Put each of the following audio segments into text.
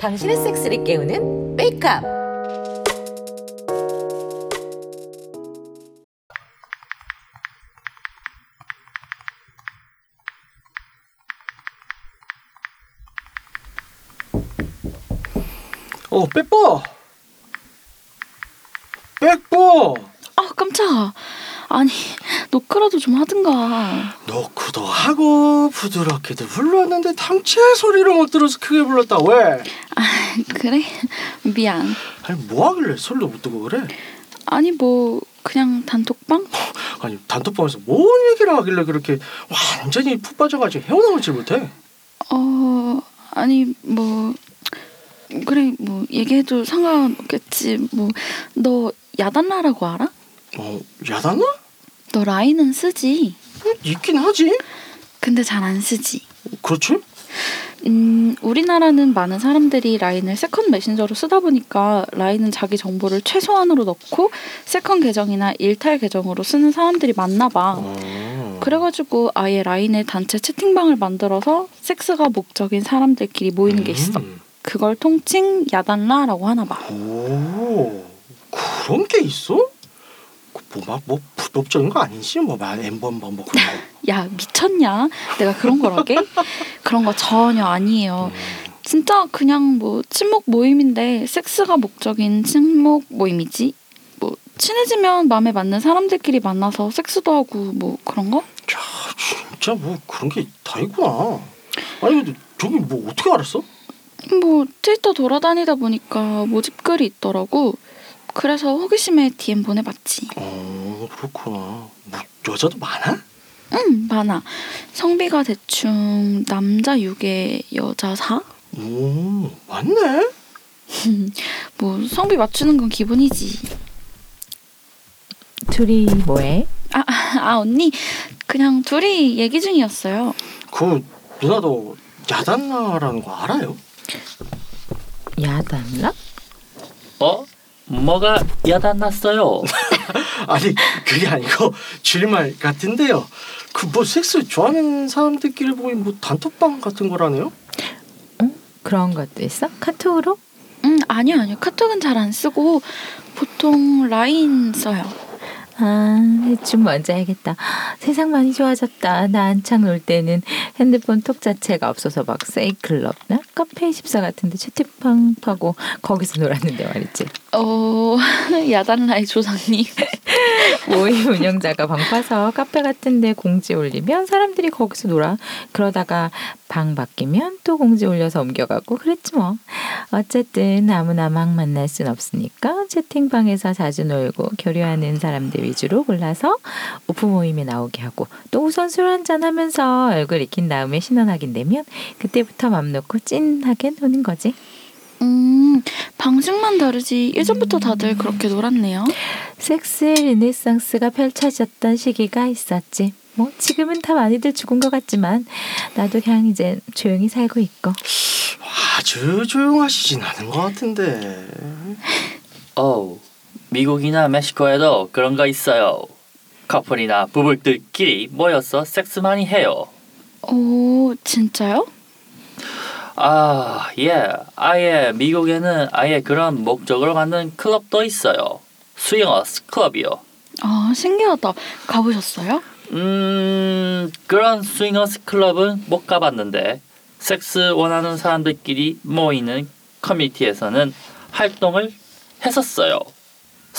당신의 섹스를 깨우는 메이크업. 어, 빼뽀! 빼뽀! 아 깜짝아. 아니 노크라도 좀 하든가. 노크도 하고 부드럽게도 불렀는데 당체 소리를 못 들어서 크게 불렀다 왜? 아 그래? 미안. 아니 뭐 하길래 소리도 못 듣고 그래? 아니 뭐 그냥 단톡방? 아니 단톡방에서 뭔 얘기를 하길래 그렇게 완전히 푹 빠져가지고 헤어나오질 못해? 어 아니 뭐 그래 뭐 얘기해도 상관없겠지. 뭐 너 야단나라고 알아? 어 야단나? 너 라인은 쓰지. 뭐 있긴 하지 근데 잘 안 쓰지. 그렇지? 음, 우리나라는 많은 사람들이 라인을 second 메신저로 쓰다 보니까 라인은 자기 정보를 최소한으로 넣고 second 계정이나 일탈 계정으로 쓰는 사람들이 많나 봐. 어. 그래가지고 아예 라인에 단체 채팅방을 만들어서 섹스가 목적인 사람들끼리 모이는 게 있어. 음. 그걸 통칭 야단라라고 하나 봐. 오 그런 게 있어? 뭐막뭐 불법적인 거 아니지? 뭐막 엠번번 뭐 그런 거. 야 미쳤냐? 내가 그런 걸 하게? 그런 거 전혀 아니에요. 진짜 그냥 뭐 친목 모임인데 섹스가 목적인 친목 모임이지. 뭐 친해지면 마음에 맞는 사람들끼리 만나서 섹스도 하고 뭐 그런 거? 야 진짜 뭐 그런 게 다 있구나. 아니 근데 저기 뭐 어떻게 알았어? 뭐 트위터 돌아다니다 보니까 모집 글이 있더라고. 그래서 호기심에 DM 보내봤지. 어 그렇구나. 뭐 여자도 많아? 응 많아. 성비가 대충 남자 6에 여자 4? 오 맞네. 뭐 성비 맞추는 건 기본이지. 둘이 뭐해? 아, 아 언니 그냥 둘이 얘기 중이었어요. 그 누나도 야단나라는 거 알아요? 야단라? 어? 뭐가 야단났어요? 아니 그게 아니고 줄말 같은데요. 그 뭐 섹스 좋아하는 사람들끼리 모인 뭐 단톡방 같은 거라네요? 그런 것도 있어? 카톡으로? 음 아니요 아니요 카톡은 잘 안 쓰고 보통 라인 써요. 아, 대충 먼저 해야겠다. 세상 많이 좋아졌다. 나 한창 놀 때는 핸드폰 톡 자체가 없어서 막 세이클럽나 카페24 같은데 채팅방 파고 거기서 놀았는데 말이지. 어 야단라이 조상님. 모임 운영자가 방 파서 카페 같은데 공지 올리면 사람들이 거기서 놀아. 그러다가 방 바뀌면 또 공지 올려서 옮겨가고 그랬지 뭐. 어쨌든 아무나 막 만날 순 없으니까 채팅방에서 자주 놀고 교류하는 사람들 위주로 골라서 오프 모임에 나오게 하고 또 우선 술 한잔 하면서 얼굴 익힌 다음에 신원 확인되면 그때부터 맘 놓고 찐하게 노는 거지. 음 방식만 다르지 예전부터 다들 그렇게 놀았네요. 섹스의 르네상스가 펼쳐졌던 시기가 있었지. 뭐 지금은 다 많이들 죽은 것 같지만 나도 그냥 이제 조용히 살고 있고. 아주 조용하시진 않은 것 같은데. 어우, 미국이나 멕시코에도 그런 거 있어요. 커플이나 부부들끼리 모여서 섹스 많이 해요. 오 진짜요? 아, 예. 아예 미국에는 아예 그런 목적으로 만든 클럽도 있어요. swingers 클럽이요. 아 신기하다. 가보셨어요? 음, 그런 swingers 클럽은 못 가봤는데 섹스 원하는 사람들끼리 모이는 커뮤니티에서는 활동을 했었어요.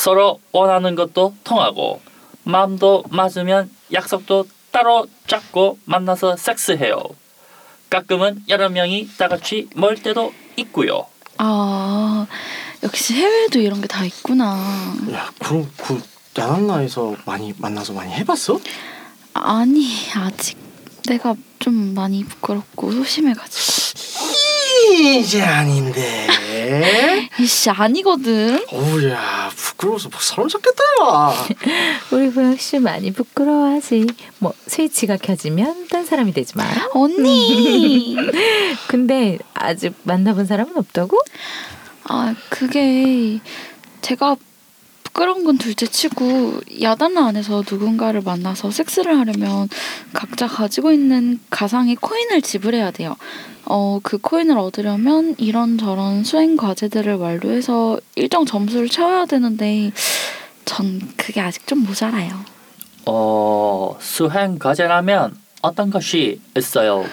서로 원하는 것도 통하고 마음도 맞으면 약속도 따로 잡고 만나서 섹스해요. 가끔은 여러 명이 다 같이 모일 때도 있고요. 아 역시 해외에도 이런 게 다 있구나. 야 그럼 그 야단나에서 많이 만나서 많이 해봤어? 아니 아직 내가 좀 많이 부끄럽고 소심해가지고. 이제 아닌데. 이씨 아니거든. 어우야 부끄러워서 막 사람 잡겠다 야. 우리 보영 씨 많이 부끄러워하지. 뭐 스위치가 켜지면 딴 사람이 되지 마. 언니. 근데 아직 만나본 사람은 없다고? 아 그게 제가 부끄러운 건 둘째치고 야단라 안에서 누군가를 만나서 섹스를 하려면 각자 가지고 있는 가상의 코인을 지불해야 돼요. 어, 그 코인을 얻으려면 이런저런 수행 과제들을 완료해서 일정 점수를 채워야 되는데 전 그게 아직 좀 모자라요. 어, 수행 과제라면 어떤 것이 있어요?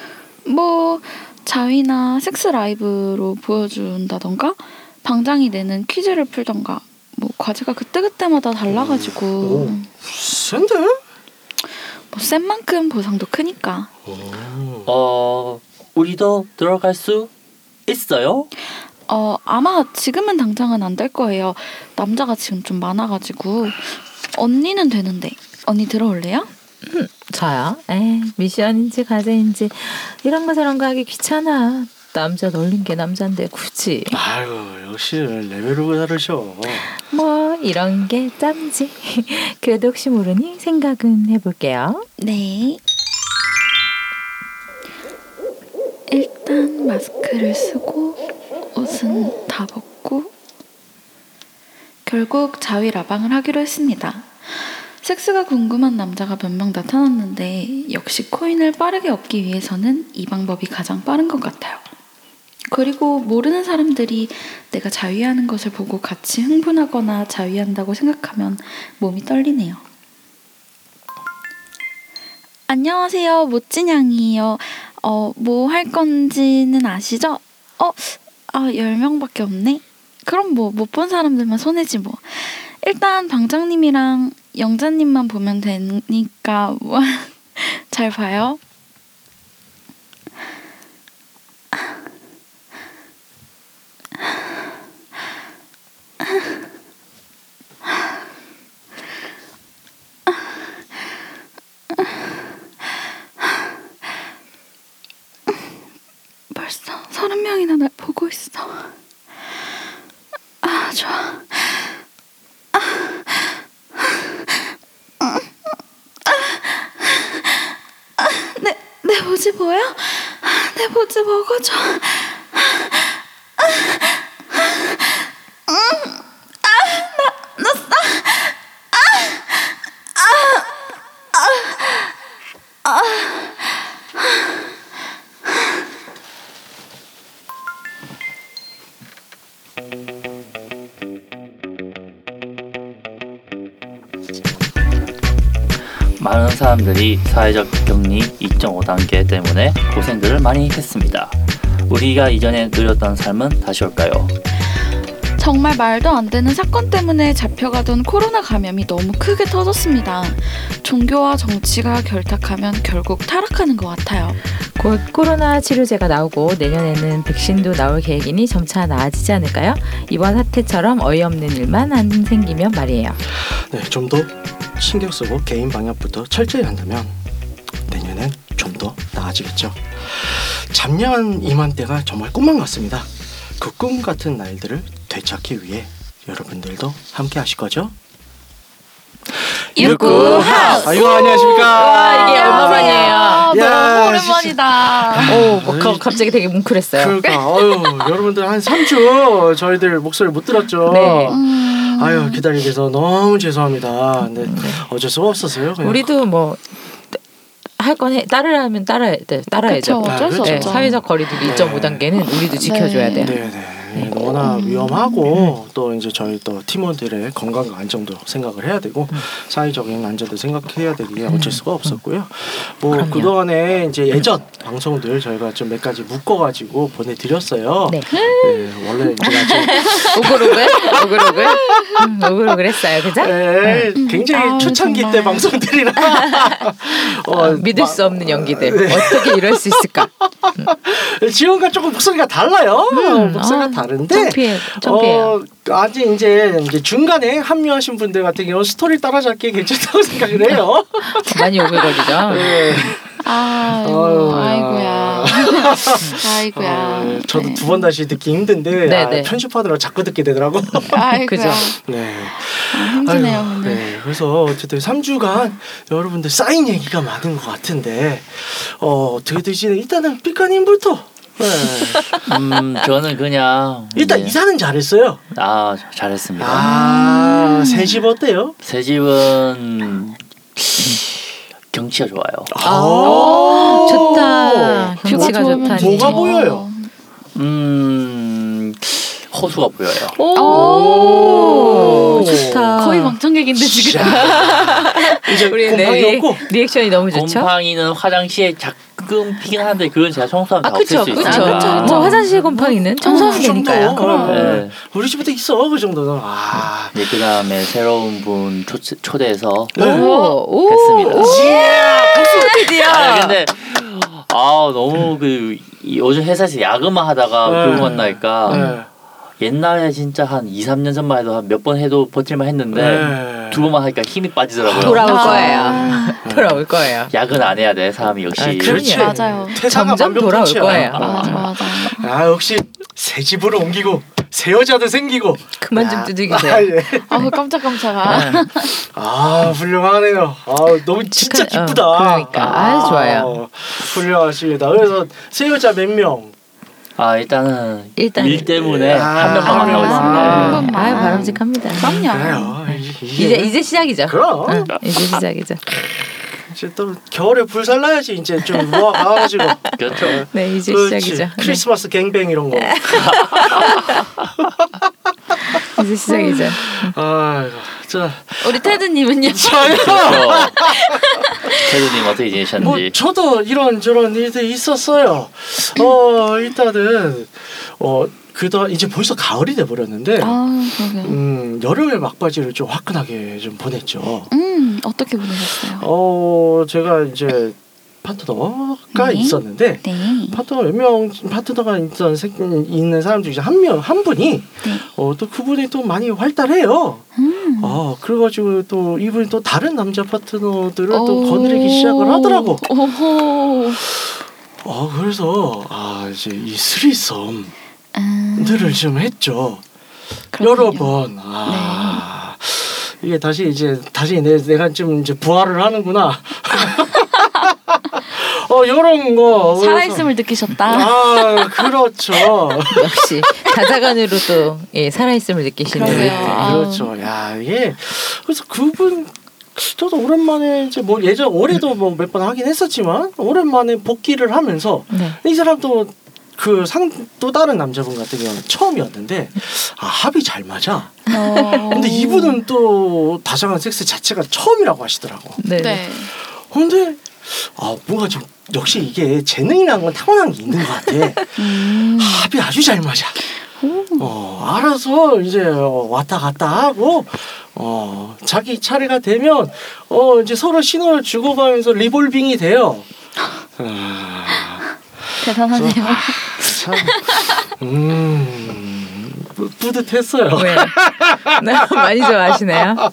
뭐 자위나 섹스 라이브로 보여준다던가 방장이 내는 퀴즈를 풀던가 뭐 과제가 그때그때마다 달라가지고 오. 센데? 뭐센 만큼 보상도 크니까 오. 어, 우리도 들어갈 수 있어요? 어 아마 지금은 당장은 안 될 거예요 남자가 지금 좀 많아가지고 언니는 되는데 언니 들어올래요? 저요? 에 미션인지 과제인지 이런 거 저런 거 하기 귀찮아. 남자 놀린 게 남잔데 굳이 아유 역시 레벨이 다르셔. 뭐 이런 게 짬지. 그래도 혹시 모르니 생각은 해볼게요. 네 일단 마스크를 쓰고 옷은 다 벗고 결국 자위 라방을 하기로 했습니다. 섹스가 궁금한 남자가 몇 명 나타났는데 역시 코인을 빠르게 얻기 위해서는 이 방법이 가장 빠른 것 같아요. 그리고 모르는 사람들이 내가 자위하는 것을 보고 같이 흥분하거나 자위한다고 생각하면 몸이 떨리네요. 안녕하세요. 모찐양이에요. 어, 뭐 할 건지는 아시죠? 어, 아, 10명밖에 없네? 그럼 뭐, 못 본 사람들만 손해지 뭐. 일단 방장님이랑 영자님만 보면 되니까, 뭐, 잘 봐요. 벌써 서른 명이나 날 보고 있어. 아, 좋아. 내, 내 보지 보여? 내 보지 먹어줘. 많은 사람들이 사회적 격리 2.5단계 때문에 고생들을 많이 했습니다. 우리가 이전에 누렸던 삶은 다시 올까요? 정말 말도 안 되는 사건 때문에 잡혀가던 코로나 감염이 너무 크게 터졌습니다. 종교와 정치가 결탁하면 결국 타락하는 것 같아요. 곧 코로나 치료제가 나오고 내년에는 백신도 나올 계획이니 점차 나아지지 않을까요? 이번 사태처럼 어이없는 일만 안 생기면 말이에요. 네, 좀 더 신경 쓰고 개인 방역부터 철저히 한다면 내년엔 좀 더 나아지겠죠. 작년 이맘때가 정말 꿈만 같습니다. 그 꿈 같은 날들을 되찾기 위해 여러분들도 함께 하실 거죠? 육구 하우스! 아이고 안녕하십니까? 와, 이게 얼마 만이에요? 아, 야, 너무 오랜만이다. 오, 뭐, 가- 갑자기 되게 뭉클했어요. 그러니까 아유 여러분들 한 3주 저희들 목소리 못 들었죠. 네. 음, 아유 기다리게 돼서 너무 죄송합니다. 근데 어쩔 수가 없었어요. 그냥. 우리도 뭐 할 건 해, 따르라면 따라야 돼, 따라야죠. 그쵸, 어쩔 수 그렇죠. 네, 없죠. 사회적 거리두기 2.5 단계는 우리도 지켜줘야 네. 돼요. 네네. 너무나 위험하고 또 이제 저희 또 팀원들의 건강과 안정도 생각을 해야 되고 사회적인 안전도 생각해야 되기에 어쩔 수가 없었고요. 뭐 그럼요. 그동안에 이제 예전 방송들 저희가 좀 몇 가지 묶어가지고 보내드렸어요. 네. 네, 원래 오글오글, 오글오글, 음, 오글오글 했어요, 그죠? 네, 굉장히 아유, 초창기 정말. 때 방송들이라 어, 아, 믿을 수 없는 연기들 어떻게 이럴 수 있을까? 마- 지원과 조금 목소리가 달라요. 음, 목소리가 아, 다른데 창피해. 어, 아직 이제 중간에 합류하신 분들 같은 경우 스토리 따라잡기 괜찮다고 생각을 해요. 많이 오글거리죠. 네. 아이고, 아유, 아이고야. 아이고야. 어, 저도 네. 두번 다시 듣기 힘든데 네, 아, 네. 편집하느라 자꾸 듣게 되더라고. 그죠. 네. 아, 힘드네요, 오늘. 네. 그래서 어쨌든 3주간 여러분들 쌓인 얘기가 많은 것 같은데 어, 어떻게 되시는 일단은 삐까님부터 네. 음, 저는 그냥 일단 네. 이사는 잘했어요. 아 잘했습니다. 아, 새 집 어때요? 새 집은 경치가 좋아요. 아, 좋다. 뷰가 경치가 좋다니. 뭐가. 보여요? 음 호수가 보여요. 오, 오. 좋다. 거의 망청객인데 지금. 이제 우리 곰팡이 네, 없고 리액션이 너무 좋죠. 곰팡이는 화장실에 가끔 피긴 하는데 그건 제가 청소하면 아 다 그쵸 수 그쵸. 있으니까. 뭐 화장실 곰팡이는 청소하면 그 정도. 되니까요. 그럼 네. 우리 집에도 있어 그 정도는. 아, 네, 그 다음에 새로운 분 초, 초대해서 네. 오, 오, 했습니다. 오, 예, 박수 드디어. 근데 아 너무 그 이- 요즘 회사에서 야근만 하다가 네. 그거 만나니까 네. 옛날에 진짜 한 2, 3년 전만 해도 한몇번 해도 버틸만 했는데 네. 두 번만 하니까 힘이 빠지더라고요. 돌아올 아. 거예요. 돌아올 거예요. 야근 안 해야 돼 사람이 역시. 아. 그렇지. 맞아요. 점점 돌아올. 거예요. 맞아 맞아. 아 역시 새 집으로 옮기고 새 여자도 생기고. 그만 좀 야. 두들기세요. 아, 예. 아우 깜짝 깜짝아. 아 훌륭하네요. 아 너무 진짜 축하- 어, 기쁘다. 그러니까. 아, 좋아요. 훌륭하십니다. 그래서 새 여자 몇 명? 아 일단은 일단 일 때문에 아, 한 명만 만나고. 있습니다. 한 번만. 아유 바람직합니다. 그럼요. 그래요. 이제 이제 시작이죠. 그럼. 응, 이제 시작이죠. 이제 또 겨울에 불살 나야지 이제 좀 모아 가가지고. 그렇죠. 네 이제 그렇지. 시작이죠. 네. 크리스마스 갱뱅 이런 거. 이제 시작이죠. 아, 자, 우리 테드님은요? 저요. 태두님 어떻게 뭐 지내셨는지. 저도 이런 저런 일들이 있었어요. 어 일단은 어 그다 이제 벌써 가을이 돼 버렸는데 아. 음 여름의 막바지를 좀 화끈하게 좀 보냈죠. 음 어떻게 보내셨어요? 어 제가 이제 파트너가 네. 있었는데 네. 파트너 몇명 파트너가 있던 새- 있는 사람 중에 한 명 한 분이 네. 어또 그분이 또 많이 활달해요. 음. 어 그래가지고 또 이분이 또 다른 남자 파트너들을 또 오. 거느리기 시작을 하더라고. 오호. 어 그래서 아 이제 이 스리썸 들을 음. 좀 했죠. 그렇군요. 여러 번. 아 이게 다시 이제 다시 내, 내가 좀 이제 부활을 하는구나. 어 이런 거. 살아있음을 느끼셨다. 아 그렇죠. 역시 다자간으로 또 예, 살아있음을 느끼시는. 아. 그렇죠. 야 이게 그래서 그분 저도 오랜만에 이제 뭐 예전 올해도 뭐 몇 번 하긴 했었지만 오랜만에 복귀를 하면서 네. 이 사람도 그 상 또 다른 남자분 같은 경우는 처음이었는데 아 합이 잘 맞아. 어. 근데 이분은 또 다정한 섹스 자체가 처음이라고 하시더라고. 네. 네. 근데 아 뭔가 좀 역시 이게 재능이라는 건 타고난 게 있는 것 같아. 음. 합이 아주 잘 맞아. 오. 어 알아서 이제 어, 왔다 갔다 하고 어 자기 차례가 되면 어 이제 서로 신호를 주고가면서 리볼빙이 돼요. 아, 대단하네요. 참, 음 뿌- 뿌듯했어요. 네, 많이 좋아하시네요. 어.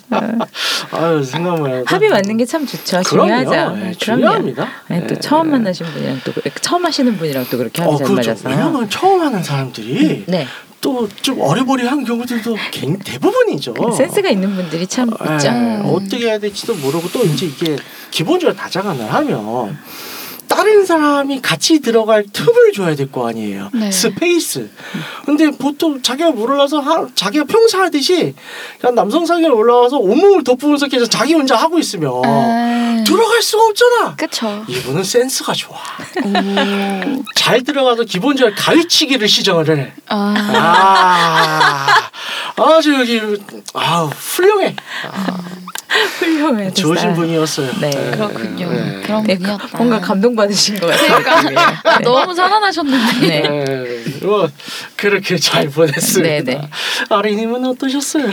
아유 생각만 합이 맞는 게 참 좋죠. 그럼요. 중요하죠. 예, 그럼요. 중요합니다. 아니, 또 예. 처음 만나신 분이랑 또 처음 하시는 분이랑 또 그렇게 합이 어 잘 그렇죠. 맞아서. 왜냐면 처음 하는 사람들이 네. 또좀 어리버리한 경우들도 굉- 대부분이죠. 그 센스가 있는 분들이 참 예, 있죠. 어떻게 해야 될지도 모르고 또 이제 이게 기본적으로 다자간을 하면 다른 사람이 같이 들어갈 틈을 줘야 될 거 아니에요. 네. space. 근데 보통 자기가 몰라서 하, 자기가 평소 하듯이 그냥 남성 상에 올라와서 온몸을 덮으면서 계속 자기 혼자 하고 있으면 아. 들어갈 수가 없잖아. 그쵸. 이분은 센스가 좋아. 오. 잘 들어가서 기본적으로 가위치기를 시정을 해. 아. 아, 아주 여기 아 훌륭해. 아, 훌륭해. 좋으신 분이었어요. 네. 그렇군요. 네. 그런 네, 분이었다. 뭔가 감동받으신 것 같아요. 아, 너무 살아나셨는데. 네. 네, 뭐 그렇게 잘 보냈습니다. 네, 네. 아리님은 어떠셨어요?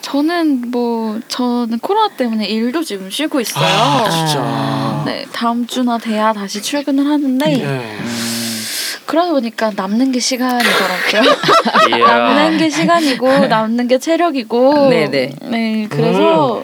저는 뭐 저는 코로나 때문에 일도 지금 쉬고 있어요. 아, 진짜. 네, 다음 주나 돼야 다시 출근을 하는데 네. 그러다 보니까 남는 게 시간이더라고요. 남는 게 시간이고 남는 게 체력이고. 네네. 네, 그래서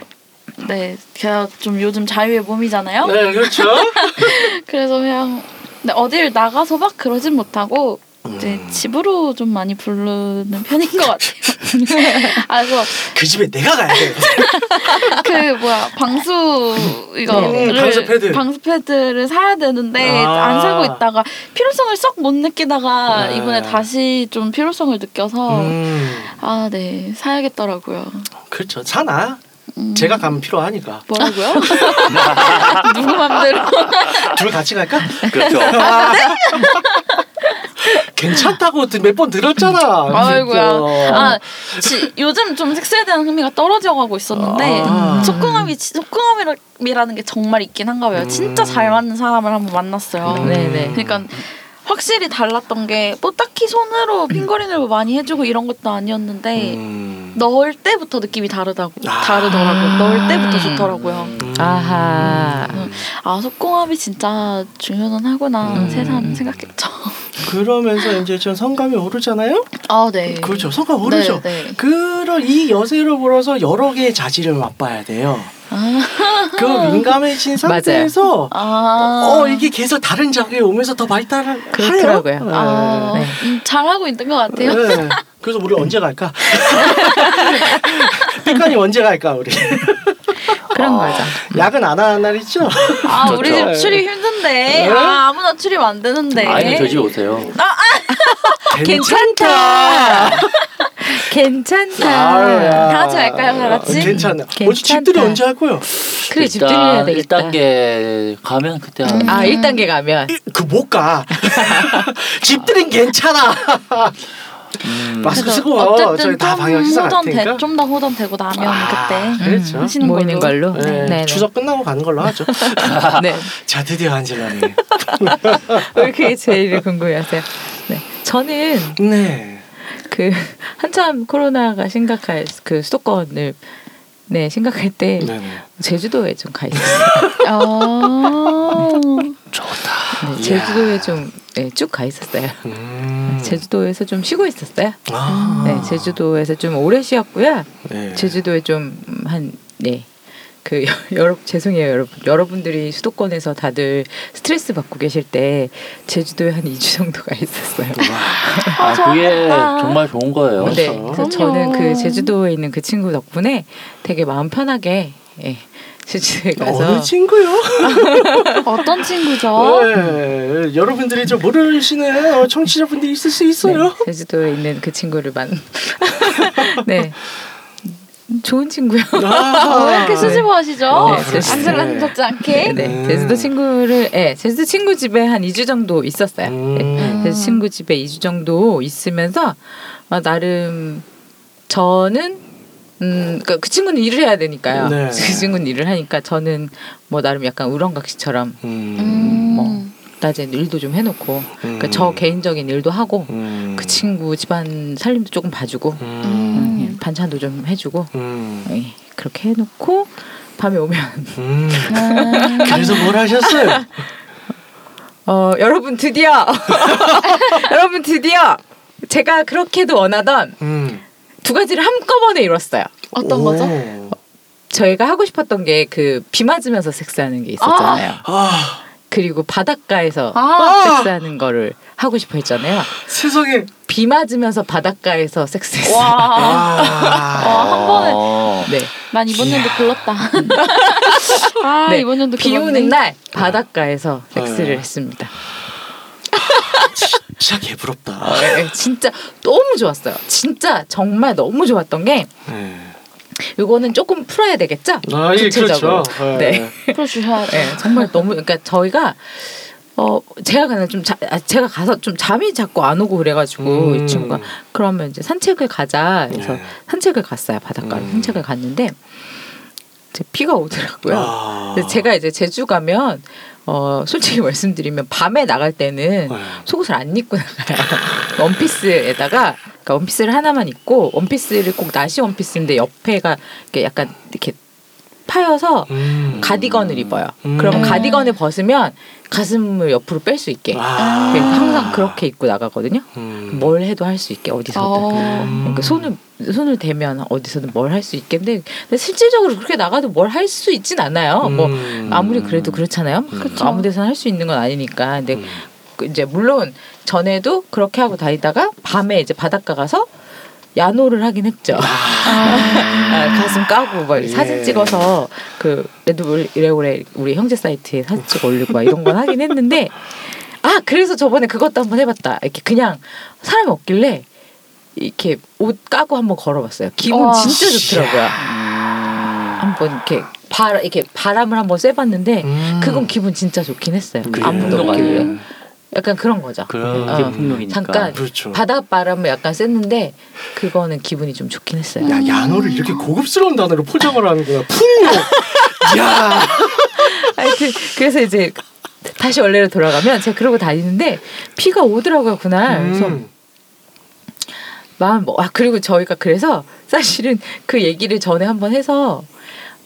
네, 제가 좀 요즘 자유의 몸이잖아요. 네, 그렇죠. 그래서 그냥 네, 어딜 나가서 막 그러진 못하고 이제 음. 집으로 좀 많이 부르는 편인 것 같아요. 아, 그거 그 집에 내가 가야 돼. 그 뭐야 방수 이거를 음, 방수 패드. 방수 패드를 사야 되는데 아. 안 사고 있다가 필요성을 썩 못 느끼다가 네. 이번에 다시 좀 필요성을 느껴서 음, 아네 사야겠더라고요. 그렇죠. 사나. 음. 제가 가면 필요하니까. 뭐라고요? 누구 맘대로? 둘 같이 갈까? 그렇죠. 괜찮다고 몇 번 들었잖아. 아이고야. 진짜. 아 지, 요즘 좀 섹스에 대한 흥미가 떨어져가고 있었는데 아. 속궁합이 지- 속궁합이라는 게 정말 있긴 한가 봐요. 진짜 음. 잘 맞는 사람을 한번 만났어요. 음. 네네. 그러니까 확실히 달랐던 게 뭐 딱히 손으로 핑거링을 많이 해주고 이런 것도 아니었는데 음. 넣을 때부터 느낌이 다르다고 아. 다르더라고요. 넣을 때부터 좋더라고요. 음. 아하. 음. 아 속궁합이 진짜 중요는 하구나 음. 새삼 생각했죠. 그러면서 이제 전 성감이 오르잖아요. 아 네. 그렇죠. 성감 오르죠. 네, 네. 그런 이 여세를 불어서 여러 개의 자질을 맛봐야 돼요. 아, 그 민감해진 상태에서 아. 어 이게 계속 다른 자극이 오면서 더 발달을 그렇더라고요. 해요. 아, 네. 음, 잘하고 있는 것 같아요. 네. 그래서 우리 언제 갈까? 백관이 언제 갈까 우리? 그런 거죠. 야근 안 하는 날 있죠? 아 우리 그렇죠. 집 출입 힘든데 네? 아 아무나 출입 안 되는데 아니 저희 집 오세요. 괜찮다. 괜찮다. 아유야. 다 같이 갈까요, 다 같이? 괜찮아. 괜찮다. 어찌 집들이 언제 할 거요? 그래 집들이 해야 되겠다. 1단계 가면 그때 하는 아 1단계 가면 그 못 가. 집들은 괜찮아. 음, 마스크 쓰고 어쨌든 저희 다좀 방역 시작 할 테니까. 호전돼 좀더 호전되고 나면 아, 그때 그렇죠. 하시는 모이는 걸로. 걸로. 네, 네. 추석 끝나고 가는 걸로 하죠. 네. 자 드디어 한질라네. 왜 그게 제일 궁금해하세요? 네. 저는 네. 그 한참 코로나가 심각할 그 수도권을 네 심각할 때 네네. 제주도에 좀 가 있었어요. 아. 네, 제주도에 좀쭉 가 있었어요. 음. 제주도에서 좀 쉬고 있었어요. 아. 네, 제주도에서 좀 오래 쉬었고요. 네. 제주도에 좀 한 네. 그 여러분 죄송해요 여러분 여러분들이 수도권에서 다들 스트레스 받고 계실 때 제주도에 한 2주 정도 가 있었어요. 와. 아 그게. 정말 좋은 거예요. 네. 그래서 저는 그. 제주도에 있는 그 친구 덕분에 되게 마음 편하게 예, 제 주도에 가서 어느 친구요? 어떤 친구죠? 네, 여러분들이 좀 모르시는 어, 청취자분들이 있을 수 있어요. 네, 제주도에 있는 그 친구를 만 네. 좋은 친구요. 아, 왜 이렇게 수줍어 하시죠? 네, 그러시네. 안절란잡지 않게. 네, 음. 제주도 친구를 예, 제주도 친구 집에 한 2주 정도 있었어요. 네, 음. 그래서 친구 집에 2주 정도 있으면서 어, 나름 저는 음, 그그 친구는 일을 해야 되니까요. 네. 그 친구는 일을 하니까 저는 뭐 나름 약간 우렁각시처럼 음. 음. 뭐 낮에 일도 좀 해놓고 그러니까 음. 저 개인적인 일도 하고 음. 그 친구 집안 살림도 조금 봐주고 음. 음, 예, 반찬도 좀 해주고 음. 예, 그렇게 해놓고 밤에 오면 음. 음. 그래서 뭘 하셨어요? 어 여러분 드디어 여러분 드디어 제가 그렇게도 원하던 음. 두 가지를 한꺼번에 이뤘어요. 어떤 거죠? 오. 저희가 하고 싶었던 게 그 비 맞으면서 섹스하는 게 있었잖아요. 아, 그리고 바닷가에서 아. 섹스하는 거를 하고 싶어 했잖아요. 세상에. 비 맞으면서 바닷가에서 섹스했어요. 와. 아. 와, 한 번에. 어, 네. 난 이번 연도 글렀다. 아 네. 이번 연도 비. 오는 날 바닷가에서 섹스를 네. 했습니다. 진짜 개부럽다. 네, 진짜 너무 좋았어요. 진짜 정말 너무 좋았던 게 네. 이거는 조금 풀어야 되겠죠? 아, 예, 구체적으로. 그렇죠. 네. 풀어주셔야 돼. 네, 정말 너무 그러니까 저희가 어 제가 그냥 좀 자, 아, 제가 가서 좀 잠이 자꾸 안 오고 그래가지고 음. 이 친구가 그러면 이제 산책을 가자 그래서 네. 산책을 갔어요 바닷가로 음. 산책을 갔는데 이제 비가 오더라고요. 아. 제가 이제 제주 가면 어 솔직히 말씀드리면 밤에 나갈 때는 네. 속옷을 안 입고 나가요. 원피스에다가 그러니까 원피스를 하나만 입고 원피스를 꼭 나시 원피스인데 옆에가 이렇게 약간 이렇게 파여서 음. 가디건을 입어요. 음. 그러면 음. 가디건을 벗으면 가슴을 옆으로 뺄 수 있게. 아. 그래서 항상 그렇게 입고 나가거든요. 음. 뭘 해도 할 수 있게 어디서든. 어. 그러니까 손을 손을 대면 어디서든 뭘 할 수 있겠는데 근데 실질적으로 그렇게 나가도 뭘 할 수 있진 않아요. 뭐 음. 아무리 그래도 그렇잖아요. 그쵸. 아무 데서나 할 수 있는 건 아니니까. 근데 음. 그 이제 물론 전에도 그렇게 하고 다니다가 밤에 이제 바닷가 가서 야노를 하긴 했죠. 아, 가슴 까고 막 예. 사진 찍어서 그 레드불 이레오레 우리 형제 사이트에 사진 찍어 올리고 막 이런 건 하긴 했는데 아 그래서 저번에 그것도 한번 해봤다. 이렇게 그냥 사람이 없길래 이렇게 옷 까고 한번 걸어봤어요. 기분 와. 진짜 좋더라고요. 음. 한번 이렇게 바 이렇게 바람을 한번 쐬봤는데 음. 그건 기분 진짜 좋긴 했어요. 그래요. 아무도 음. 없길래 약간 그런 거죠. 그런 어. 게 풍요이니까. 잠깐 그렇죠. 바닷바람을 약간 쐈는데 그거는 기분이 좀 좋긴 했어요. 야 야노를 이렇게 고급스러운 단어로 포장을 하는구나. 풍요. 야. 하여튼 그래서 이제 다시 원래로 돌아가면 제가 그러고 다니는데 비가 오더라고요 그날. 그래서 음. 마음 뭐, 아 그리고 저희가 그래서 사실은 그 얘기를 전에 한번 해서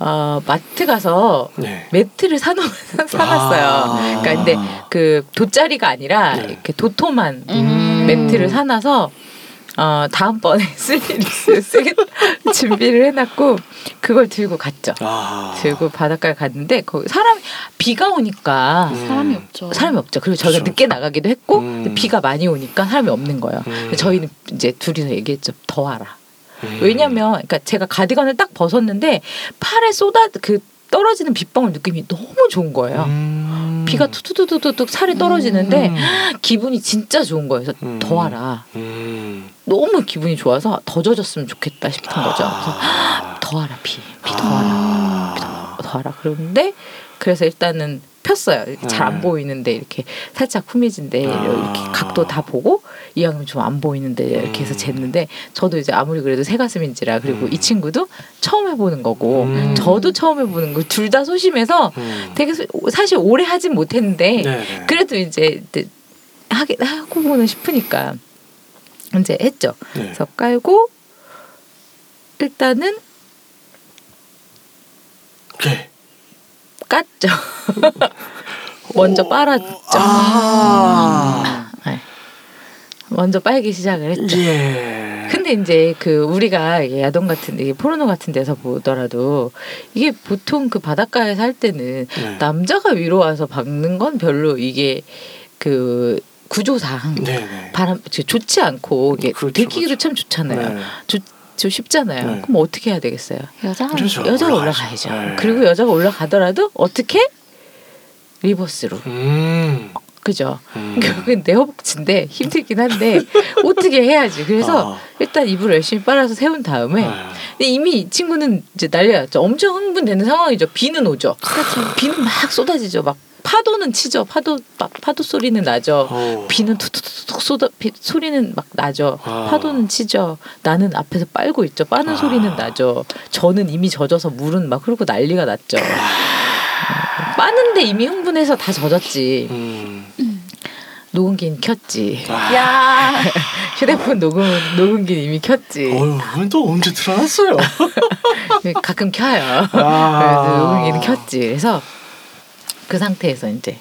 어 마트 가서 네. 매트를 사놓 사놨어요. 아. 그러니까 근데 그 돗자리가 아니라 네. 이렇게 도톰한 음. 매트를 사놔서 어 다음번에 쓸일 있으면 준비를 해놨고 그걸 들고 갔죠. 아. 들고 바닷가에 갔는데 거기 사람 비가 오니까 음. 사람이 없죠. 사람이 없죠. 그리고 저희가 그렇죠. 늦게 나가기도 했고 음. 비가 많이 오니까 사람이 없는 거예요. 음. 저희는 이제 둘이서 얘기했죠. 더 와라. 음. 왜냐면 그러니까 제가 가디건을 딱 벗었는데 팔에 쏟아 그 떨어지는 빗방울 느낌이 너무 좋은 거예요. 음. 비가 투투투투툭 살에 떨어지는데 음. 기분이 진짜 좋은 거예요. 그래서 음. 더 와라. 음. 너무 기분이 좋아서 더 젖었으면 좋겠다 싶은 거죠. 그래서 아. 더 와라 비, 비더 와라, 아. 더 와라. 그러는데 그래서 일단은 폈어요. 잘안 네. 보이는데 이렇게 살짝 후미진데 아. 이렇게 각도 다 보고 이왕이면 좀 안 보이는데 이렇게 해서 음. 쟀는데 저도 이제 아무리 그래도 새 가슴인지라 그리고 음. 이 친구도 처음 해보는 거고 음. 저도 처음 해보는 거 둘 다 소심해서 음. 되게 소- 사실 오래 하진 못했는데 네. 그래도 이제 이제 하게 하고 보는 싶으니까 이제 했죠. 네. 그래서 깔고 일단은 오케이. 깠죠. 먼저 빨았죠. 아. 네. 먼저 빨기 시작을 했죠. 예. 근데 이제 그 우리가 야동 같은 데 포르노 같은 데서 보더라도 이게 보통 그 바닷가에서 할 때는 네. 남자가 위로 와서 박는 건 별로 이게 그 구조상 네, 네. 바람 좋지 않고 이게 그렇죠, 들키기도 그렇죠. 참 좋잖아요. 네. 좋, 좀 쉽잖아요. 네. 그럼 어떻게 해야 되겠어요? 여자 그렇죠. 여자가 올라가야죠. 네. 그리고 여자가 올라가더라도 어떻게 reverse로 음. 그죠? 음. 결국엔 내 허벅지인데 힘들긴 한데 어떻게 해야지. 그래서 아. 일단 입으로 열심히 빨아서 세운 다음에 네. 근데 이미 이 친구는 이제 난리가 났죠. 엄청 흥분되는 상황이죠. 비는 오죠. 그렇죠. 비는 막 쏟아지죠. 막 파도는 치죠. 파도 막 파도 소리는 나죠. 어. 비는 툭툭툭 쏟아 비, 소리는 막 나죠. 아. 파도는 치죠. 나는 앞에서 빨고 있죠. 빠는 아. 소리는 나죠. 저는 이미 젖어서 물은 막 흐르고 난리가 났죠. 아. 빠는데 이미 흥분해서 다 젖었지. 음. 녹음기는 켰지. 아. 야 휴대폰 녹음 녹음기는 이미 켰지. 어휴, 또 언제 틀어놨어요? 가끔 켜요. 아. 그래서 녹음기는 켰지. 그래서 그 상태에서 이제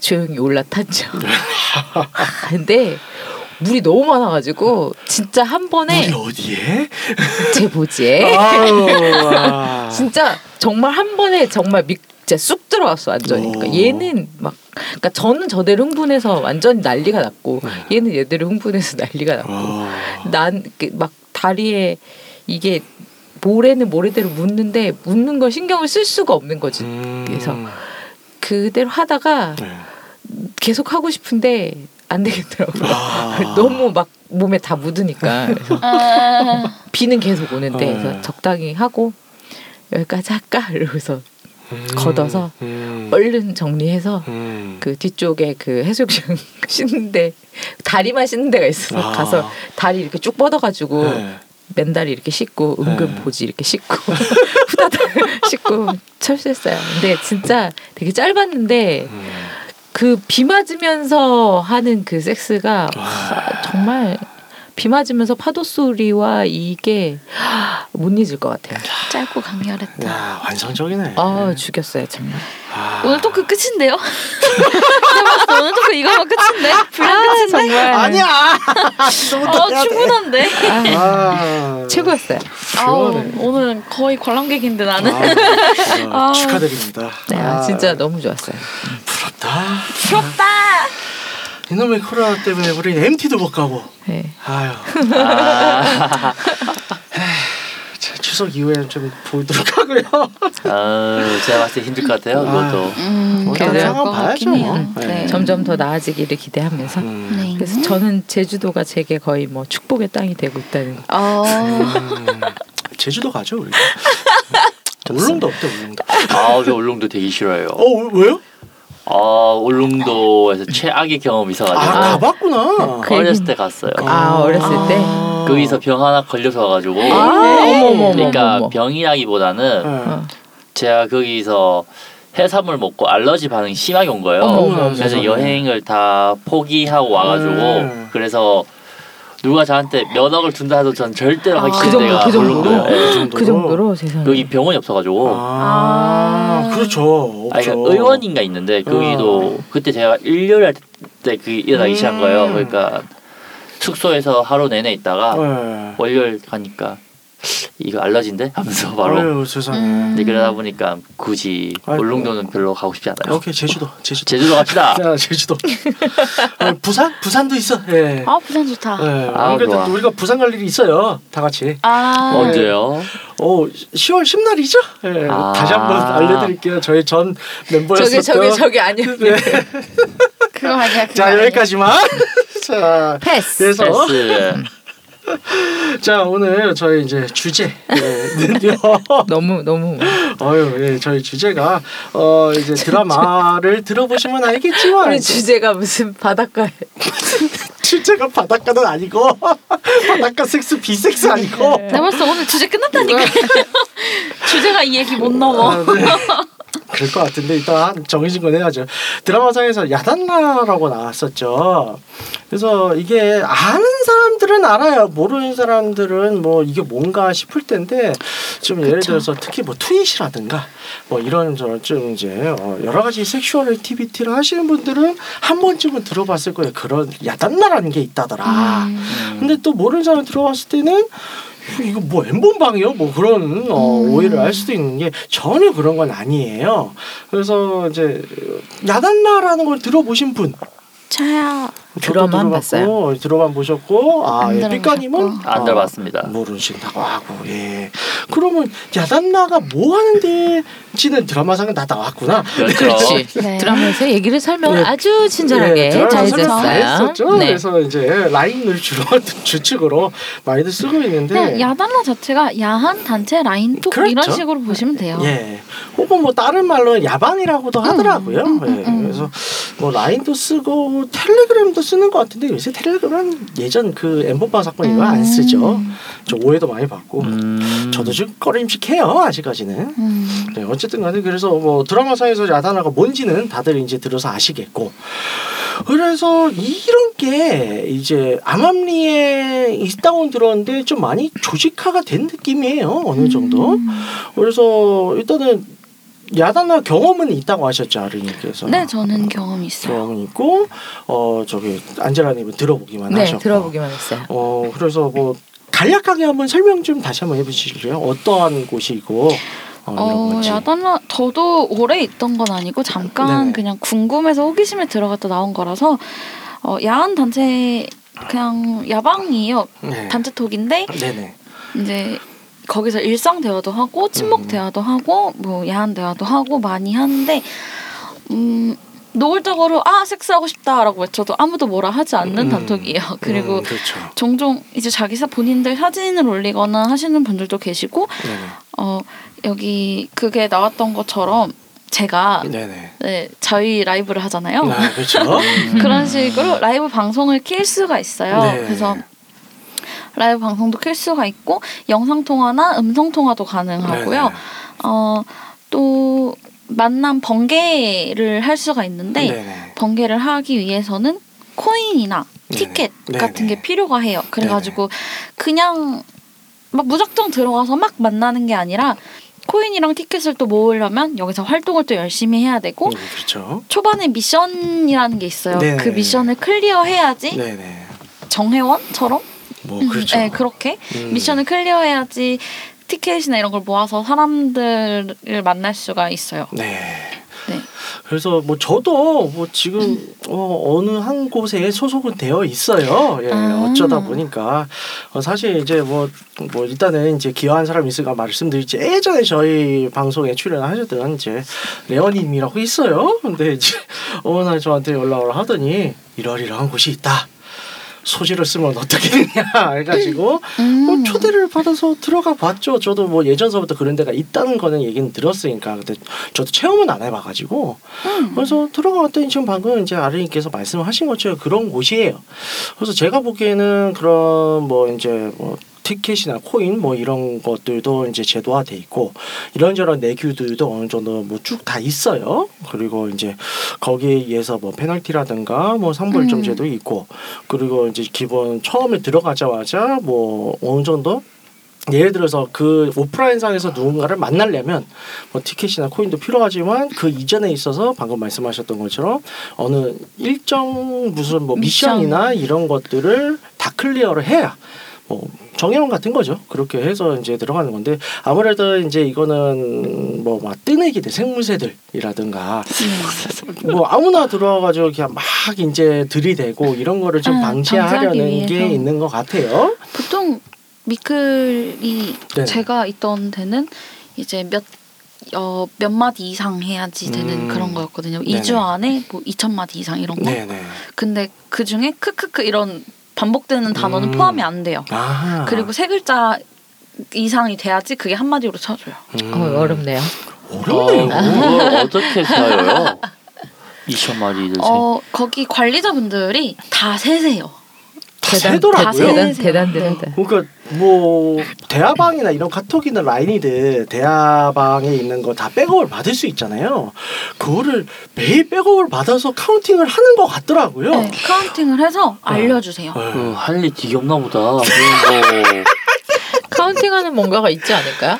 조용히 올라탔죠. 아, 근데 물이 너무 많아가지고 진짜 한 번에 우리 어디에? 제 보지에 아. 진짜 정말 한 번에 정말 미, 진짜 쑥 들어왔어 완전히. 그러니까 오. 얘는 막 그러니까 저는 저대로 흥분해서 완전히 난리가 났고 네. 얘는 얘대로 흥분해서 난리가 났고 어. 난막 다리에 이게 모래는 모래대로 묻는데 묻는 걸 신경을 쓸 수가 없는 거지. 음. 그래서 그대로 하다가 네. 계속 하고 싶은데 안 되겠더라고요. 아. 너무 막 몸에 다 묻으니까 그래서 아, 비는 계속 오는데 어. 그래서 적당히 하고 여기까지 할까 이러고서 음. 걷어서 음. 얼른 정리해서 음. 그 뒤쪽에 그 해수욕장 씻는데 다리만 씻는 데가 있어서 아. 가서 다리 이렇게 쭉 뻗어가지고 네. 맨다리 이렇게 씻고 은근 네. 보지 이렇게 씻고 후다닥 씻고 철수했어요. 근데 진짜 되게 짧았는데 음. 그비 맞으면서 하는 그 섹스가 아. 와, 정말 비 맞으면서 파도 소리와 이게 못 잊을 것 같아요. 짧고 강렬했다. 야 완성적이네. 아 죽였어요 정말. 아. 오늘 토크 끝인데요? 제가 봤을 때 오늘 토크 이거면 끝인데? 분량 끝인데? 정말 아니야. 어 충분한데? 아, 아. 최고였어요. 아우 그러네. 오늘 거의 관람객인데 나는 아, 아. 축하드립니다. 네, 아, 진짜 너무 좋았어요. 부럽다. 부럽다. 이놈의 코로나 때문에 우리 MT도 못 가고. 네. 아유. 아, 자, 추석 이후에 좀 보도록 하고요. 아, 제가 봤을 때 힘들 것 같아요. 그것도. 음, 뭐 다른 것 상황 봐야죠. 해요. 네. 네. 점점 더 나아지기를 기대하면서 음. 네. 그래서 저는 제주도가 제게 거의 뭐 축복의 땅이 되고 있다는 어, 음, 제주도 가죠 우리. 울릉도 어때 울릉도? 아, 저 울릉도 되게 싫어요. 어 왜요? 아, 울릉도에서 최악의 경험이 아, 있어가지고 가봤구나. 그 어렸을 얘기는- 때 갔어요. 아, 어렸을 때? 거기서 병 하나 걸려서 가지고 아 어머 어머 그러니까 어머 병이라기보다는 네. 제가 거기서 해산물 먹고 알러지 반응이 심하게 온 거예요. 어머, 어머, 그래서. 여행을 다 포기하고 와가지고 음. 그래서 누가 저한테 면허를 준다 해도 전 절대로 하기 아, 싫은 그 정도, 데가 그 정도로? 예. 그 정도로? 그 정도로 세상에 여기 병원이 없어가지고 아, 아. 그렇죠. 아, 없죠. 그러니까 의원인가 있는데 거기도 그때 제가 일요일 때그 일어나기 음. 시작한 거예요. 그러니까 숙소에서 하루 내내 있다가 네. 월요일 가니까 이거 알러지인데 하면서 바로 아유 세상에. 음. 근데 그러다 보니까 굳이 아이고. 울릉도는 별로 가고 싶지 않아요. 오케이 제주도 제주도. 제주도 갑시다. 자 제주도. 어, 부산 부산도 있어. 예. 아 부산 좋다. 예. 아, 안 그래도 좋아. 우리가 부산 갈 일이 있어요. 다 같이. 아 언제요? 오 10월 10날이죠? 예. 아. 다시 한번 알려드릴게요. 저희 전 멤버였었던. 저기 저기 저기 아니요 네. 그거 아니야. 그거 자 아니야. 여기까지만. 자 패스 그래서 패스. 자 오늘 저희 이제 주제는요. 너무 너무. 어유 예 저희 주제가 어 이제 드라마를 들어보시면 알겠지만. 우리 주제가 무슨 바닷가에. 주제가 바닷가는 아니고 바닷가 섹스 비섹스 아니고. 내가 봤을 때 오늘 주제 끝났다니까. 주제가 이 얘기 못 넘어. 아, 네. 그럴 것 같은데 일단 정해진 건 해야죠. 드라마상에서 야단나라고 나왔었죠. 그래서 이게 아는 사람들은 알아요. 모르는 사람들은 뭐 이게 뭔가 싶을 텐데 좀 예를. 들어서 특히 뭐 트윗이라든가 뭐 이런 저런 좀 이제 어 여러 가지 sexual activity를 하시는 분들은 한 번쯤은 들어봤을 거예요. 그런 야단나라는 게 있다더라. 음. 근데 또 모르는 사람 들어봤을 때는 이거 뭐 N번방이요? 뭐 그런 어, 음. 오해를 할 수도 있는 게 전혀 그런 건 아니에요. 그래서 이제 야단나라는 걸 들어보신 분. 저도 드라마는 들어봤고, 들어만 보셨고 아안 예, 삐까님은. 안 어, 들어봤습니다. 모르신다고 하고 예 그러면 야단나가 뭐 하는데 지는 드라마상은 다 나왔구나. 그렇죠. 그렇지 네. 드라마에서 얘기를 설명 네. 아주 친절하게 예, 잘 해줬어요. 네. 그래서 이제 라인을 주로 주축으로 많이들 쓰고 있는데 그냥 야단라 자체가 야한 단체 라인톡 그렇죠. 이런 식으로 보시면 돼요. 예. 혹은 뭐 다른 말로 야반이라고도 하더라고요. 음, 음, 예. 음. 그래서 뭐 라인도 쓰고 텔레그램도 쓰는 것 같은데 요새 텔레그램은 예전 그 엠본방 사건 이거 안 쓰죠. 저 오해도 많이 받고 음. 저도 좀 꺼림칙해요 아직까지는. 음. 네, 어쨌 든 간에 그래서 뭐 드라마상에서 야단화가 뭔지는 다들 이제 들어서 아시겠고 그래서 이런 게 이제 암암리에 있다고 들었는데 좀 많이 조직화가 된 느낌이에요 어느 정도 음. 그래서 일단은 야단화 경험은 있다고 하셨죠 아르님께서 네, 저는 경험이 있어요. 경험이 있고 어 저기 안젤라님은 들어보기만 네 하셨고 들어보기만 했어요. 어 그래서 뭐 간략하게 한번 설명 좀 다시 한번 해주실래요 어떠한 곳이고 어, 어, 야단라 저도 오래 있던 건 아니고 잠깐 네네. 그냥 궁금해서 호기심에 들어갔다 나온 거라서 어, 야한 단체 그냥 야방이에요. 네. 단체톡인데 네네. 이제 거기서 일상 대화도 하고 침묵 음. 대화도 하고 뭐 야한 대화도 하고 많이 하는데 음 노골적으로 아 섹스하고 싶다라고 외쳐도 아무도 뭐라 하지 않는 음. 단톡이에요. 그리고 음, 그렇죠. 종종 이제 자기 사 본인들 사진을 올리거나 하시는 분들도 계시고 네네. 어 여기 그게 나왔던 것처럼 제가 네네. 네, 저희 라이브를 하잖아요. 아, 그렇죠. 그런 식으로 라이브 방송을 킬 수가 있어요. 네. 그래서 라이브 방송도 킬 수가 있고 영상 통화나 음성 통화도 가능하고요. 네네. 어 또 만남 번개를 할 수가 있는데 네네. 번개를 하기 위해서는 코인이나. 티켓. 같은 게 필요가 해요. 그래가지고 그냥 막 무작정 들어가서 막 만나는 게 아니라 코인이랑 티켓을 또 모으려면 여기서 활동을 또 열심히 해야 되고 음, 그렇죠. 초반에 미션이라는 게 있어요. 네네. 그 미션을 클리어해야지 네네. 정회원처럼 뭐 그렇죠. 네, 그렇게 음. 미션을 클리어해야지 티켓이나 이런 걸 모아서 사람들을 만날 수가 있어요. 네. 네. 그래서 뭐 저도 뭐 지금 어, 어느 한 곳에 소속은 되어 있어요. 예, 아. 어쩌다 보니까 어, 사실 이제 뭐, 뭐 일단은 이제 기여한 사람 있으니까 말씀드리지 예전에 저희 방송에 출연하셨던 이제 레어님이라고 있어요. 근데 이제 날 저한테 연락을 하더니 이러이러한 곳이 있다. 소지를 쓰면 어떻게 되냐 해가지고 음. 뭐 초대를 받아서 들어가 봤죠. 저도 뭐 예전서부터 그런 데가 있다는 거는 얘기는 들었으니까. 근데 저도 체험은 안 해봐가지고. 음. 그래서 들어갔더니 지금 방금 이제 아르님께서 말씀하신 것처럼 그런 곳이에요. 그래서 제가 보기에는 그런 뭐 이제 뭐 티켓이나 코인 뭐 이런 것들도 이제 제도화돼 있고 이런저런 내규들도 어느 정도 뭐 쭉 다 있어요. 그리고 이제 거기에 의해서 뭐 페널티라든가 뭐 상벌점제도 음. 있고 그리고 이제 기본 처음에 들어가자마자 뭐 어느 정도 예를 들어서 그 오프라인상에서 누군가를 만나려면 뭐 티켓이나 코인도 필요하지만 그 이전에 있어서 방금 말씀하셨던 것처럼 어느 일정 무슨 뭐 미션. 미션이나 이런 것들을 다 클리어를 해야 뭐 정해원 같은 거죠. 그렇게 해서 이제 들어가는 건데 아무래도 이제 이거는 뭐 막 뜨내기들 생물새들이라든가 네. 뭐 아무나 들어와가지고 그냥 막 이제 들이대고 이런 거를 좀 아, 방지하려는 게. 있는 것 같아요. 보통 미클이 네. 제가 있던 데는 이제 몇 어, 몇 마디 이상 해야지 되는 음. 그런 거였거든요. 네네. 2주 안에 뭐 2천 마디 이상 이런 거. 네네. 근데 그 중에 크크크 이런 반복되는 단어는 음. 포함이 안 돼요. 아 그리고 세 글자 이상이 돼야지 그게 한 마디로 쳐줘요. 음. 어, 어렵네요. 어렵네요. 어, 그걸 어떻게 세어요? 2천 마리를 세. 어 거기 관리자분들이 다 세세요. 다 대단, 세더라고요. 대단, 네. 그러니까 뭐 대화방이나 이런 카톡이나 라인이든 대화방에 있는 거 다 백업을 받을 수 있잖아요. 그거를 매일 백업을 받아서 counting을 하는 것 같더라고요. 네, counting을 해서 알려주세요. 네. 그 할일 지겹나 보다. 그런 거 counting하는 뭔가가 있지 않을까요?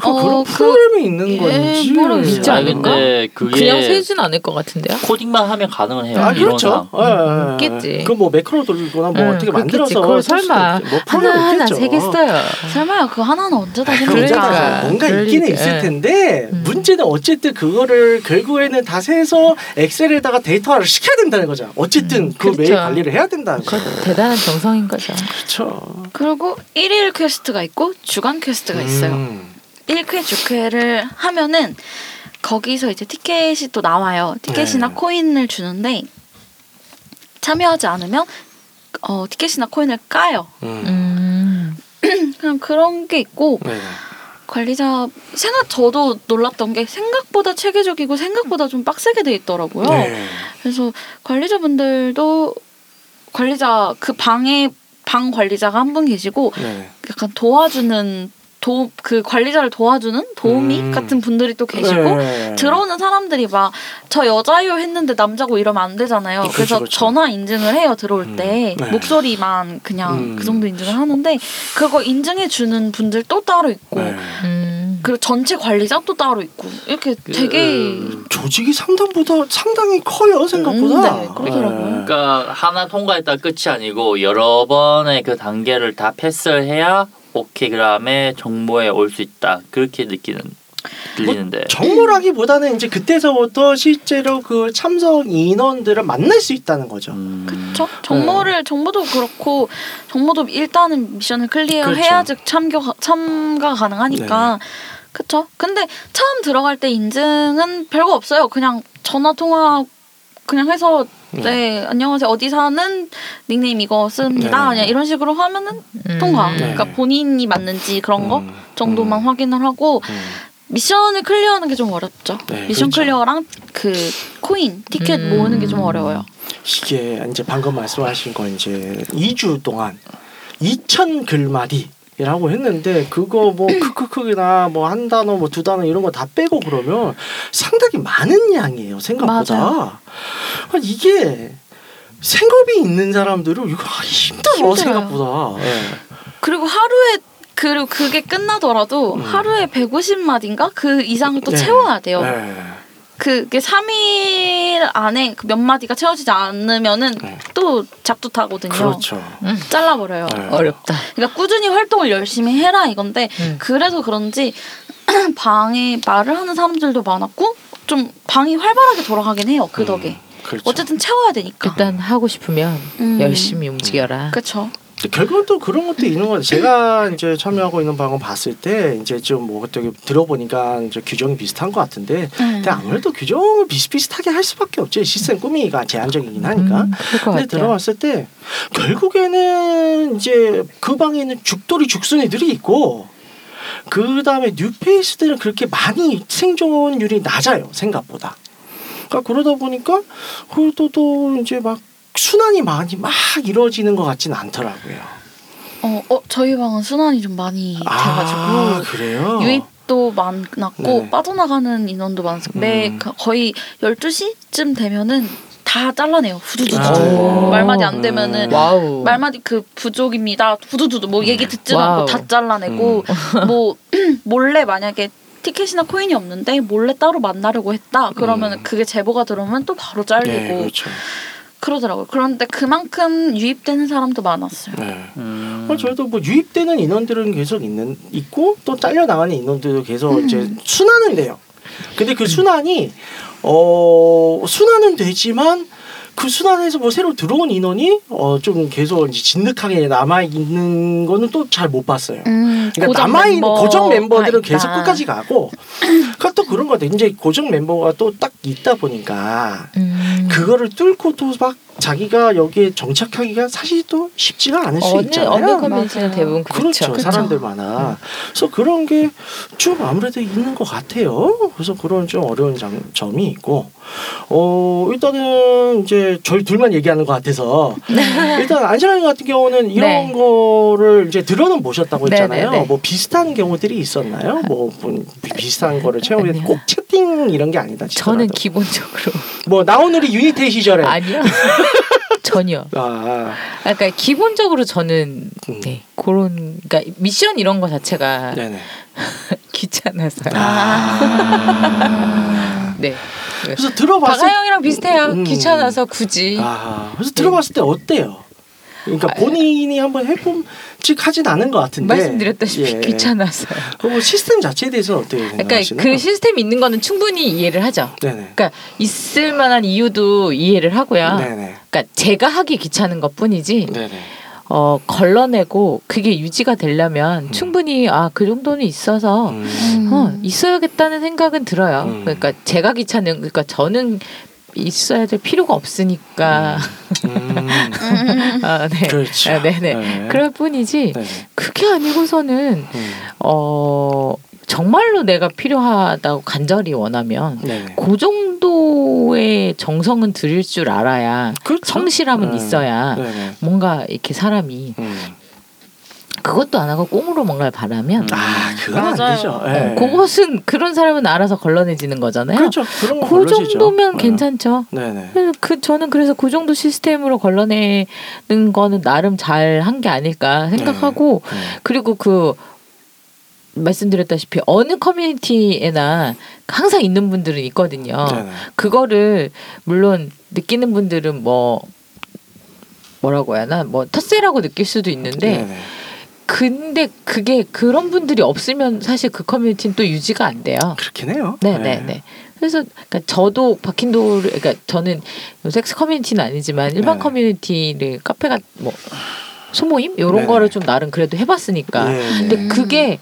그 어, 그런 그- 프로그램이 있는 예, 건지 뭐라 있지 않을까? 그냥 세진 않을 것 같은데요. 코딩만 하면 가능은 해요. 아 그렇죠. 이론상. 예, 있겠지. 그뭐 매크로 돌리거나 뭐 응, 어떻게. 만들어서 그걸 설마 뭐 하나 하나. 세겠어요. 설마요 그 하나는 언제 다 그러니까 그러니까. 뭔가 있기는 리가. 있을 예. 텐데 음. 문제는 어쨌든 그거를 결국에는 다 세서 엑셀에다가 데이터화를 시켜야 된다는 거죠. 어쨌든 음, 그 매일 그렇죠. 관리를 해야 된다는 거죠. 대단한 정성인 거죠. 그렇죠. 그리고 일일 quest가 있고 주간 quest가 있어요. 음. 1회 주회를 하면은 거기서 이제 티켓이 또 나와요. 티켓이나 네. 코인을 주는데 참여하지 않으면 어, 티켓이나 코인을 까요. 음. 음. 그냥 그런 게 있고 네. 관리자 생각 저도 놀랐던 게 생각보다 체계적이고 생각보다 좀 빡세게 돼 있더라고요. 네. 그래서 관리자분들도 관리자 그 방에 방 관리자가 한 분 계시고 네. 약간 도와주는 도 그 관리자를 도와주는 도우미 음. 같은 분들이 또 계시고 네. 들어오는 사람들이 막 저 여자요 했는데 남자고 이러면 안 되잖아요. 그렇죠, 그래서 그렇죠. 전화 인증을 해요 들어올 음. 때 네. 목소리만 그냥 음. 그 정도 인증을 하는데 그거 인증해 주는 분들 또 따로 있고 네. 음. 그리고 전체 관리자 또 따로 있고 이렇게 그, 되게 음, 조직이 상당보다 상당히 커요 생각보다. 음, 네, 그러더라고요. 그러니까 하나 통과했다 끝이 아니고 여러 번의 그 단계를 다 패스를 해야 오케이 그다음에 정모에 올 수 있다 그렇게 느끼는 들리는데 정모라기보다는 이제 그때서부터 실제로 그 참석 인원들을 만날 수 있다는 거죠. 음, 그쵸? 정모를 정모도 그렇고 정모도 일단은 미션을 클리어해야지 참가 참가 가능하니까 그쵸? 근데 처음 들어갈 때 인증은 별거 없어요. 그냥 전화 통화 그냥 해서 네 안녕하세요 어디 사는 닉네임 이거 씁니다. 네. 그냥 이런 식으로 하면은 음. 통과. 네. 그러니까 본인이 맞는지 그런 거 음, 정도만 음, 확인을 하고 음. 미션을 clear하는 게 좀 어렵죠. 네, 미션 그렇죠. clear랑 그 코인 티켓 음. 모으는 게 좀 어려워요. 이게 이제 방금 말씀하신 거 이제 2주 동안 2천 글마디라고 했는데 그거 뭐 크크크나 뭐 한 단어 뭐 두 단어 이런 거 다 빼고 그러면 상당히 많은 양이에요 생각보다. 맞아요. 아, 이게 생업이 있는 사람들은 이거 힘들어 힘들어요. 생각보다. 예. 그리고 하루에 그리고 그게 끝나더라도 음. 하루에 150마디인가 그 이상을 또 네. 채워야 돼요. 예. 그게 3일 안에 그몇 마디가 채워지지 않으면은 네. 또 작두 타거든요. 그렇죠. 잘라버려요. 네. 어렵다. 그러니까 꾸준히 활동을 열심히 해라 이건데 음. 그래서 그런지 방에 말을 하는 사람들도 많았고 좀 방이 활발하게 돌아가긴 해요. 그 덕에. 그렇죠. 어쨌든 채워야 되니까. 일단 하고 싶으면 음. 열심히 움직여라. 그렇죠. 결국은 또 그런 것도 있는 것 같아요. 제가 이제 참여하고 있는 방을 봤을 때 이제 좀 뭐 어떻게 들어보니까 이제 규정이 비슷한 것 같은데, 근데 아무래도 규정을 비슷비슷하게 할 수밖에 없죠. 시스템 꾸미기가 제한적이긴 하니까. 음, 근데 같아요. 들어왔을 때 결국에는 이제 그 방에는 죽돌이 죽순이들이 있고 그 다음에 new face들은 그렇게 많이 생존율이 낮아요 생각보다. 그러니까 그러다 보니까 그래도 또 이제 막 순환이 많이 막 이루어지는 것 같지는 않더라고요. 어, 어 저희 방은 순환이 좀 많이 아 돼가지고 그래요? 유입도 많았고 네. 빠져나가는 인원도 많았고 매 음. 그- 거의 12시쯤 되면은 다 잘라내요. 후두두두. 아. 말마디 안 되면은 wow. 말마디 그 부족입니다. 후두두두 뭐 얘기 듣지. 않고 다 잘라내고 뭐 몰래 만약에 티켓이나 코인이 없는데 몰래 따로 만나려고 했다. 그러면 음. 은 그게 제보가 들어오면 또 바로 잘리고 네 그렇죠. 그러더라고요. 그런데 그만큼 유입되는 사람도 많았어요. 네. 음. 어, 저희도 뭐 유입되는 인원들은 계속 있는 있고 또 잘려 나가는 인원들도 계속 음. 이제 순환은 돼요. 근데 그 순환이 어 순환은 되지만 그 순환에서 뭐 새로 들어온 인원이 어 좀 계속 이제 진득하게 남아 있는 거는 또 잘 못 봤어요. 음, 그러니까 남아 있는 멤버가 고정 멤버들은 계속. 끝까지 가고 그러니까 또 그런 거 같아. 이제 고정 멤버가 또 딱 있다 보니까 음. 그거를 뚫고 또 막 자기가 여기에 정착하기가 사실 또 쉽지가 않을 수 어느 있잖아요. 어느 커뮤니티는. 대부분 그렇죠. 그렇죠. 사람들 많아. 그래서 그런 게 좀 아무래도 있는 것 같아요. 그래서 그런 좀 어려운 장, 점이 있고, 어 일단은 이제 저희 둘만 얘기하는 것 같아서 일단 안젤라님 같은 경우는 이런 네. 거를 이제 들어는 보셨다고 네, 했잖아요. 네, 네. 뭐 비슷한 경우들이 있었나요? 뭐, 뭐 비슷한 거를 체험해 아니요. 꼭 채팅 이런 게 아니다. 저는 치더라도. 기본적으로 뭐 나오늘이 유니테 시절에 아니요. 전혀. 아, 그러니까 기본적으로 저는 음. 네, 그런 그러니까 미션 이런 거 자체가 네네. 귀찮아서요. 아. 네. 그래서 들어봤을 박하영이랑 비슷해요. 음. 귀찮아서 굳이. 아, 그래서 들어봤을 때 어때요? 그러니까 본인이 한번 해봄직 하진 않은 것 같은데 말씀드렸다시피 예. 귀찮아서요. 그리고 시스템 자체에 대해서 어떻게 그러니까 생각하시나요? 그 시스템이 있는 거는 충분히 이해를 하죠. 네네. 그러니까 있을 만한 이유도 이해를 하고요. 네네. 그러니까 제가 하기 귀찮은 것뿐이지. 네네. 어 걸러내고 그게 유지가 되려면 음. 충분히 아 그 정도는 있어서 음. 어 있어야겠다는 생각은 들어요. 음. 그러니까 제가 귀찮은 그러니까 저는 있어야 될 필요가 없으니까 음. 아, 네. 그렇죠. 아, 네네. 네. 그럴 뿐이지 네네. 그게 아니고서는 음. 어 정말로 내가 필요하다고 간절히 원하면 네네. 그 정도의 정성은 들일 줄 알아야 그렇죠. 성실함은 네. 있어야 네네. 뭔가 이렇게 사람이 음. 그것도 안 하고 꽁으로 뭔가를 바라면 아, 그건 안 맞아요. 되죠. 어, 예. 그것은 그런 사람은 알아서 걸러내지는 거잖아요. 그렇죠. 그런 거 그 걸러지죠. 정도면 네. 괜찮죠. 네네. 그 저는 그래서 그 정도 시스템으로 걸러내는 거는 나름 잘 한 게 아닐까 생각하고 네. 그리고 그 말씀드렸다시피 어느 커뮤니티에나 항상 있는 분들은 있거든요. 네네. 그거를 물론 느끼는 분들은 뭐 뭐라고 해야 하나 뭐 텃세라고 느낄 수도 있는데 네네. 근데 그게 그런 분들이 없으면 사실 그 커뮤니티는 또 유지가 안 돼요. 그렇긴 해요. 네, 네, 네. 그래서 그러니까 저도 바킨도를 그러니까 저는 섹스 커뮤니티는 아니지만 일반 네. 커뮤니티를 카페가 뭐 소모임 이런 네네. 거를 좀 나름 그래도 해봤으니까. 예. 근데 음. 그게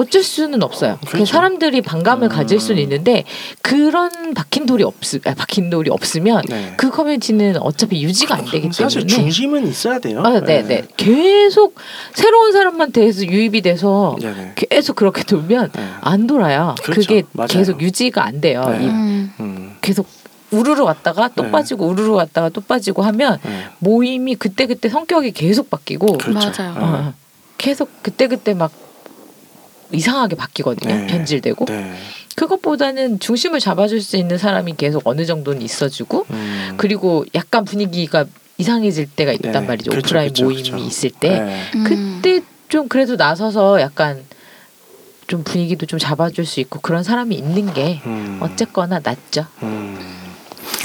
어쩔 수는 없어요. 그 그렇죠. 사람들이 반감을 음. 가질 수는 있는데 그런 박힌 돌이 없 아, 박힌 돌이 없으면 네. 그 커뮤니티는 어차피 유지가 안 되기 사실 때문에 중심은 있어야 돼요. 아, 네, 네. 계속 새로운 사람한테 해서 유입이 돼서 네네. 계속 그렇게 돌면 네. 안 돌아요. 그렇죠. 그게 맞아요. 계속 유지가 안 돼요. 네. 이 음. 음. 계속 우르르 왔다가 또 네. 빠지고 우르르 왔다가 또 빠지고 하면 네. 모임이 그때 그때 성격이 계속 바뀌고 그렇죠. 맞아요. 네. 어, 계속 그때 그때 막 이상하게 바뀌거든요. 네. 변질되고 네. 그것보다는 중심을 잡아줄 수 있는 사람이 계속 어느 정도는 있어주고 음. 그리고 약간 분위기가 이상해질 때가 있단 네. 말이죠. 그렇죠, 오프라인 그렇죠, 모임이 그렇죠. 있을 때 네. 음. 그때 좀 그래도 나서서 약간 좀 분위기도 좀 잡아줄 수 있고 그런 사람이 있는 게 음. 어쨌거나 낫죠. 음.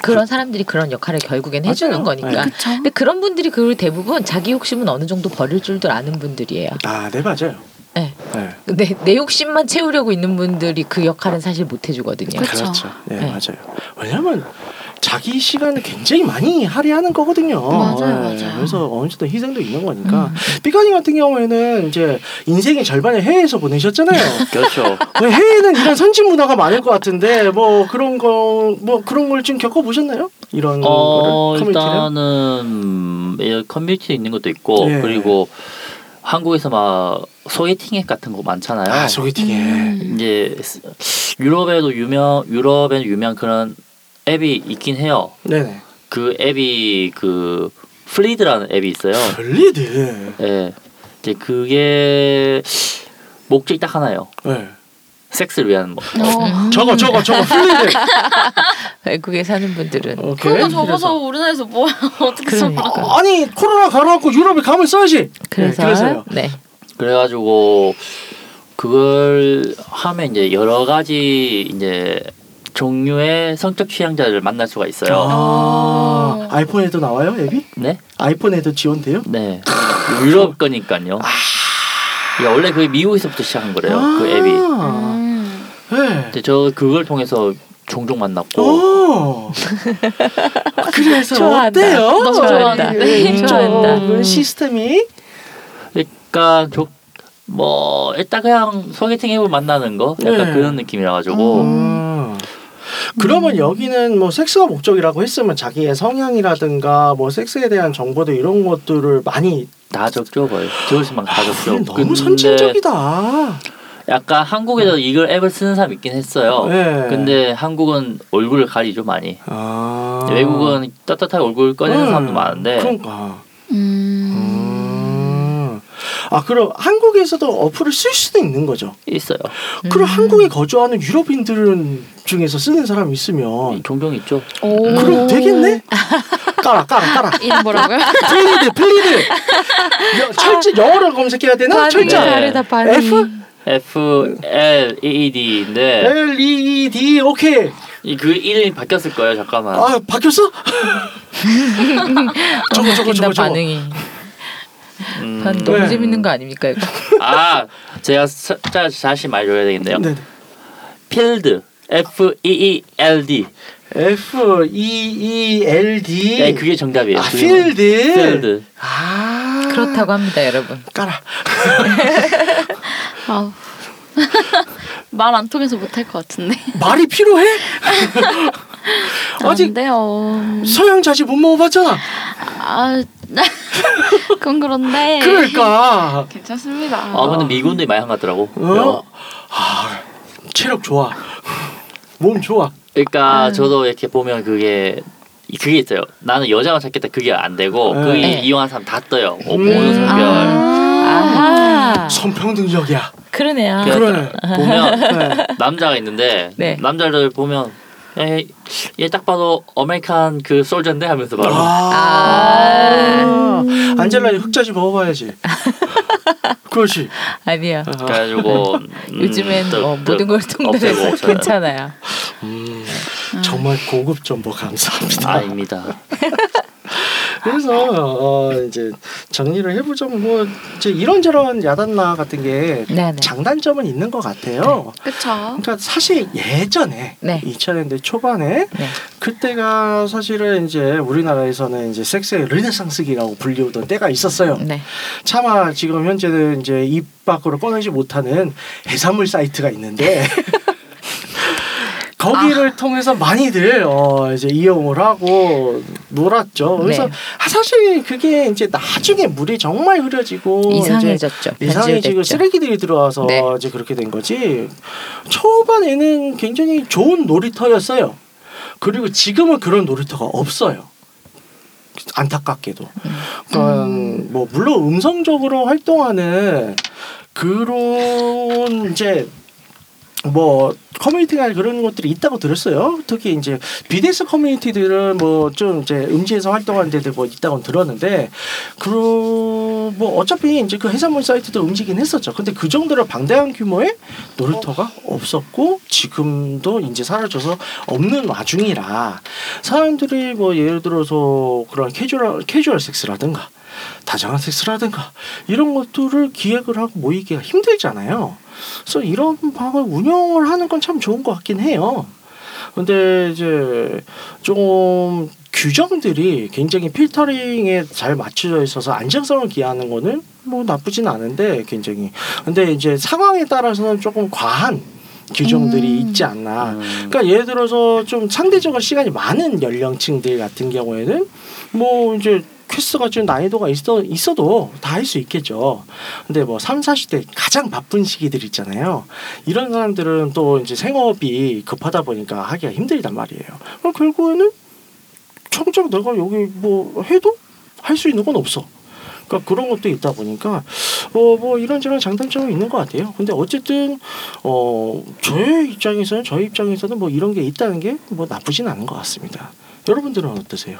그런 사람들이 그런 역할을 결국엔 해주는 맞아요. 거니까. 네. 근데 그런 분들이 그 대부분 자기 욕심은 어느 정도 버릴 줄도 아는 분들이에요. 아, 네 맞아요. 네. 네. 내, 내 욕심만 채우려고 있는 분들이 그 역할은 사실 못 해주거든요. 그쵸. 그렇죠. 네, 네. 맞아요. 왜냐면 자기 시간을 굉장히 많이 할애하는 거거든요. 맞아요, 네, 맞아요. 그래서 어느 정도 희생도 있는 거니까. 음. 삐까님 같은 경우에는 이제 인생의 절반을 해외에서 보내셨잖아요. 그렇죠. 왜 해외는 이런 선진 문화가 많을 것 같은데 뭐 그런 거 뭐 그런 걸 좀 겪어 보셨나요? 이런 어 거를? 일단은 음, 예, 커뮤니티 있는 것도 있고 예. 그리고 한국에서 막 소개팅 앱 같은 거 많잖아요. 아 소개팅에 음. 이제 스- 유럽에도 유명 유럽에 유명 그런 앱이 있긴 해요. 네네 그 앱이 그 플리드라는 앱이 있어요. 블리드 예. 이제 그게 목적이 딱 하나예요. 네. 섹스를 위한 뭐. 어. 저거 저거 저거 플리드 외국에 사는 분들은 오케이 그런 거 접어서 그래서. 우리나라에서 뭐야 어떻게 그러니까. 접어? 아, 아니 코로나 가라앉고 유럽에 가면 써야지 그래서 네, 그래서요 네. 그래가지고 그걸 하면 이제 여러 가지 이제 종류의 성적 취향자를 만날 수가 있어요. 아, 어. 아이폰에도 나와요 앱이? 네, 아이폰에도 지원돼요? 네. 유럽 거니까요. 야, 원래 그게 미국에서부터 시작한 거래요. 그 앱이. 아, 음. 네. 근데 저 그걸 통해서 종종 만났고. 오. 그래서 좋아한다. 어때요? 너무 좋아한다. 네, 좋아한다. 그 시스템이 그러니까 저, 뭐 일단 그냥 소개팅 앱을 만나는 거 약간 네. 그런 느낌이라 가지고 음. 그러면 여기는 뭐 섹스가 목적이라고 했으면 자기의 성향이라든가 뭐 섹스에 대한 정보들 이런 것들을 많이 다 적죠 거의 적을 수만 다 적죠. 너무 근데 선진적이다. 약간 한국에도 이걸 앱을 쓰는 사람 있긴 했어요. 네. 근데 한국은 얼굴을 가리죠 많이. 아. 외국은 떳떳하게 얼굴 꺼내는 음, 사람도 많은데 그러니까. 음. 음. 아 그럼 한국에서도 어플을 쓸 수도 있는 거죠. 있어요. 그럼 음. 한국에 거주하는 유럽인들은 중에서 쓰는 사람이 있으면 종종 있죠. 오. 그럼 되겠네? 깔아 깔아 깔아. 이름 뭐라고요? 플리드 플리드. 여- 철자 영어로 검색해야 되나? 철자. 네. 다르다. F F L E E D인데 L E E D 오케이. 그 이름이 바뀌었을 거예요. 잠깐만. 아 바뀌었어? 저거 저거 저거 저거. 반응이. 음, 반 너무 네. 재밌는 거 아닙니까 이거? 아 제가 사, 자, 다시 말해줘야 되겠네요. 네. 필드 F E E L D. F E E L D. 네, 그게 정답이에요. 아 필드. 필드. 아 그렇다고 합니다 여러분. 깔아. 아우. 말안 통해서 못할 것 같은데. 말이 필요해? 아직 안 돼요. 서양 자지 못 먹어봤잖아. 아, 그건 그런데. 그러니까. 괜찮습니다. 아 근데 미군들이 많이 한것 같더라고. 어? 아 체력 좋아. 몸 좋아. 그러니까 아유. 저도 이렇게 보면 그게 그게 있어요. 나는 여자만 찾겠다 그게 안 되고 네. 그게 네. 이용한 사람 다 떠요. 어, 음. 어느 성별. 아 하. 선평등적이야. 그러네요. 그- 그러네. 보면 네. 남자가 있는데 네. 남자를 보면 얘딱 봐도 아메리칸 그 솔저인데 하면서 바로 아. 안젤라니 흑자지 먹어봐야지. 그렇지. 아니요. 그래가지고 음, 요즘엔 또- 뭐 또 모든 걸 없어요. 괜찮아요. 음, 정말 고급 정보 감사합니다. 아닙니다. 그래서 어, 이제 정리를 해보자면 뭐 이제 이런저런 야단나 같은 게 네네. 장단점은 있는 것 같아요. 그쵸. 그러니까 사실 예전에 네. 2000년대 초반에 네. 그때가 사실은 이제 우리나라에서는 이제 섹스의 르네상스기라고 불리우던 때가 있었어요. 네. 차마 지금 현재는 이제 입 밖으로 꺼내지 못하는 해산물 사이트가 있는데 거기를 통해서 많이들 어 이제 이용을 하고 놀았죠. 그래서 네. 아, 사실 그게 이제 나중에 물이 정말 흐려지고 이상해졌죠. 이상해지고. 쓰레기들이 들어와서 네. 이제 그렇게 된 거지. 초반에는 굉장히 좋은 놀이터였어요. 그리고 지금은 그런 놀이터가 없어요. 안타깝게도. 그러니까 뭐 물론 음성적으로 활동하는 그런 이제 뭐 커뮤니티나 그런 것들이 있다고 들었어요. 특히 이제 BDS 커뮤니티들은 뭐 좀 이제 음지에서 활동하는 데들 뭐 있다고 들었는데 그뭐 어차피 이제 그 해산물 사이트도 움직이긴 했었죠. 근데 그 정도로 방대한 규모의 놀이터가 없었고 지금도 이제 사라져서 없는 와중이라 사람들이 뭐 예를 들어서 그런 캐주얼 캐주얼 섹스라든가 다정한 섹스라든가 이런 것들을 기획을 하고 모이기가 힘들잖아요. 그래서 이런 방을 운영을 하는 건 참 좋은 것 같긴 해요. 근데 이제 좀 규정들이 굉장히 필터링에 잘 맞춰져 있어서 안정성을 기하는 거는 뭐 나쁘진 않은데 굉장히 근데 이제 상황에 따라서는 조금 과한 규정들이 음. 있지 않나. 음. 그러니까 예를 들어서 좀 상대적으로 시간이 많은 연령층들 같은 경우에는 뭐 이제 퀘스트가 좀 난이도가 있어 있어도 다 할 수 있겠죠. 근데 뭐 3, 40대 가장 바쁜 시기들 있잖아요. 이런 사람들은 또 이제 생업이 급하다 보니까 하기가 힘들단 말이에요. 그럼 결국에는 정작 내가 여기 뭐 해도 할 수 있는 건 없어. 그러니까 그런 것도 있다 보니까 어 뭐 이런저런 장단점이 있는 것 같아요. 근데 어쨌든 어 저의 입장에서는 저희 입장에서는 뭐 이런 게 있다는 게 뭐 나쁘진 않은 것 같습니다. 여러분들은 어떠세요?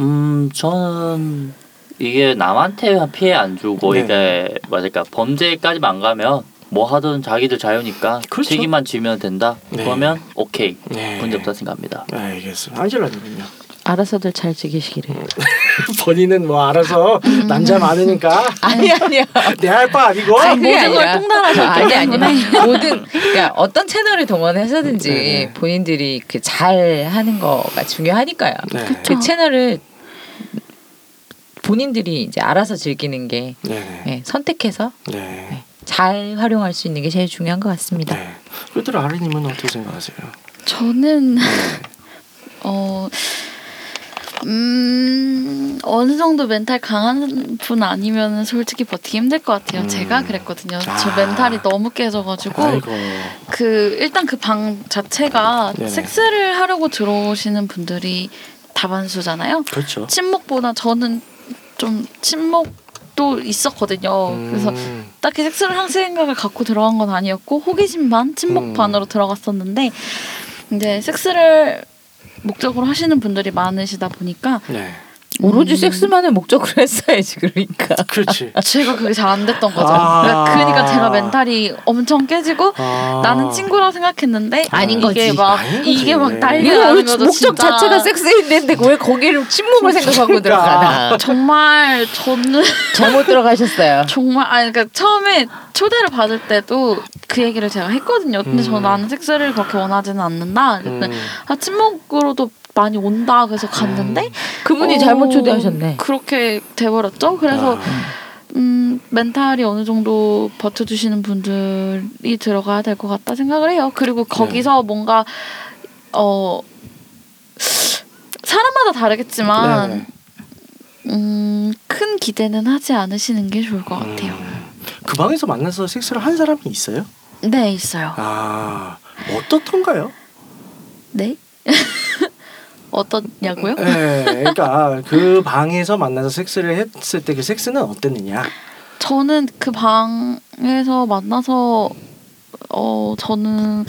음 저는 이게 남한테 피해 안 주고 네. 이게 뭐랄까 범죄까지만 안 가면 뭐 하든 자기들 자유니까 그렇죠. 책임만 지면 된다. 네. 그러면 오케이 네. 문제 없다 생각합니다. 알겠습니다. 안젤라님은요? 알아서들 잘 지키시기를. 본인은 뭐 알아서 남자 많으니까 아니 아니요. 내 할 바 아니고 아니, 모든 걸 통달하셨기 아니 아니. 모든 그러니까 어떤 채널을 동원해서든지 네. 본인들이 그 잘 하는 거가 중요하니까요. 네. 그 채널을 본인들이 이제 알아서 즐기는 게 네. 네, 선택해서 네. 잘 활용할 수 있는 게 제일 중요한 것 같습니다. 네. 그들 아리님은 어떻게 생각하세요? 저는 네. 어. 음 어느 정도 멘탈 강한 분 아니면 솔직히 버티기 힘들 것 같아요. 음. 제가 그랬거든요. 저 아. 멘탈이 너무 깨져가지고 아이고. 그 일단 그 방 자체가 네네. 섹스를 하려고 들어오시는 분들이 다반수잖아요. 그렇죠. 친목보다 저는 좀 친목도 있었거든요. 음. 그래서 딱히 섹스를 할 생각을 갖고 들어간 건 아니었고 호기심 반, 친목 음. 반으로 들어갔었는데 이제 섹스를 목적으로 하시는 분들이 많으시다 보니까 네. 오로지 음. 섹스만을 목적으로 했어야지 그러니까. 그렇지. 제가 그게 잘 안 됐던 거죠. 아. 그러니까, 그러니까 제가 멘탈이 엄청 깨지고 아. 나는 친구라 생각했는데 아닌 이게 거지. 막 아닌 거지. 이게 막 이거 난리가 거죠. 목적. 자체가 섹스인데 왜 거기를 침묵을 생각하고 그러니까. 들어가나. 정말 저는 잘못 들어가셨어요. 정말 아니 그러니까 처음에 초대를 받을 때도 그 얘기를 제가 했거든요. 근데 음. 저 나는 섹스를 그렇게 원하지는 않는다. 음. 아 친목으로도 많이 온다. 그래서 갔는데 그분이 어, 잘못 초대하셨네. 그렇게 돼버렸죠. 그래서 아. 음 멘탈이 어느 정도 버텨주시는 분들이 들어가야 될 것 같다 생각을 해요. 그리고 네. 거기서 뭔가 어 사람마다 다르겠지만 네 네. 음, 큰 기대는 하지 않으시는 게 좋을 것 같아요. 음. 그 방에서 만나서 섹스를 한 사람이 있어요? 네, 있어요. 아 어떻던가요? 네? 어떠냐고요? 네, 그러니까 그 방에서 만나서 섹스를 했을 때 그 섹스는 어땠느냐? 저는 그 방에서 만나서 어 저는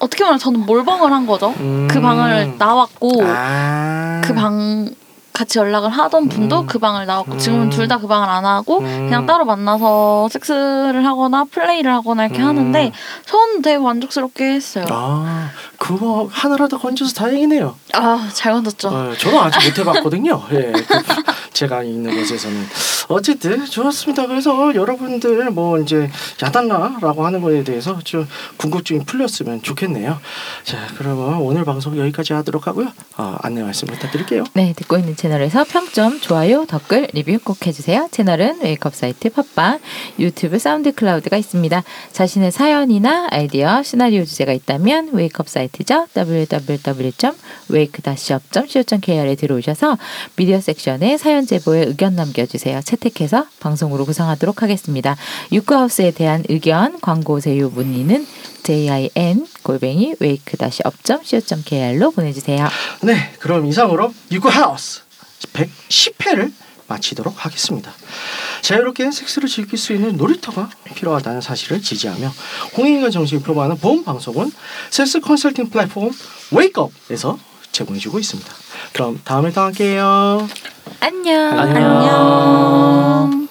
어떻게 말하면 저는 몰방을 한 거죠. 음. 그 방을 나왔고 아. 그 방 같이 연락을 하던 분도 음. 그 방을 나왔고 음. 지금은 둘 다 그 방을 안 하고 음. 그냥 따로 만나서 섹스를 하거나 플레이를 하거나 이렇게 음. 하는데 저는 되게 만족스럽게 했어요. 아 그거 하늘하다 건져서 다행이네요. 아잘 건졌죠. 어, 저는 아직 못 해봤거든요. 예, 그 제가 있는 곳에서는 어쨌든 좋았습니다. 그래서 여러분들 뭐 이제 야단나라고 하는 거에 대해서 좀 궁금증이 풀렸으면 좋겠네요. 자, 그러면 오늘 방송 여기까지 하도록 하고요. 어, 안내 말씀 부탁드릴게요. 네, 듣고 있는 채널에서 평점, 좋아요, 댓글, 리뷰 꼭 해주세요. 채널은 웨이크업 사이트 팟빵, 유튜브 SoundCloud가 있습니다. 자신의 사연이나 아이디어, 시나리오 주제가 있다면 Wake Up 사이트죠. www.wake-up.co.kr에 들어오셔서 미디어 섹션에 사연 제보에 의견 남겨주세요. 채택해서 방송으로 구성하도록 하겠습니다. 유쿠하우스에 대한 의견, 광고 제휴 문의는 jin 골뱅이 wake-up.co.kr로 보내주세요. 네, 그럼 이상으로 유구 하우스 110회를 마치도록 하겠습니다. 자유롭게 섹스를 즐길 수 있는 놀이터가 필요하다는 사실을 지지하며 홍익인간 정신을 표방하는 보험 방송은 섹스 컨설팅 플랫폼 웨이크업에서 제공해주고 있습니다. 그럼 다음에 또 할게요. 안녕. 안녕. 안녕.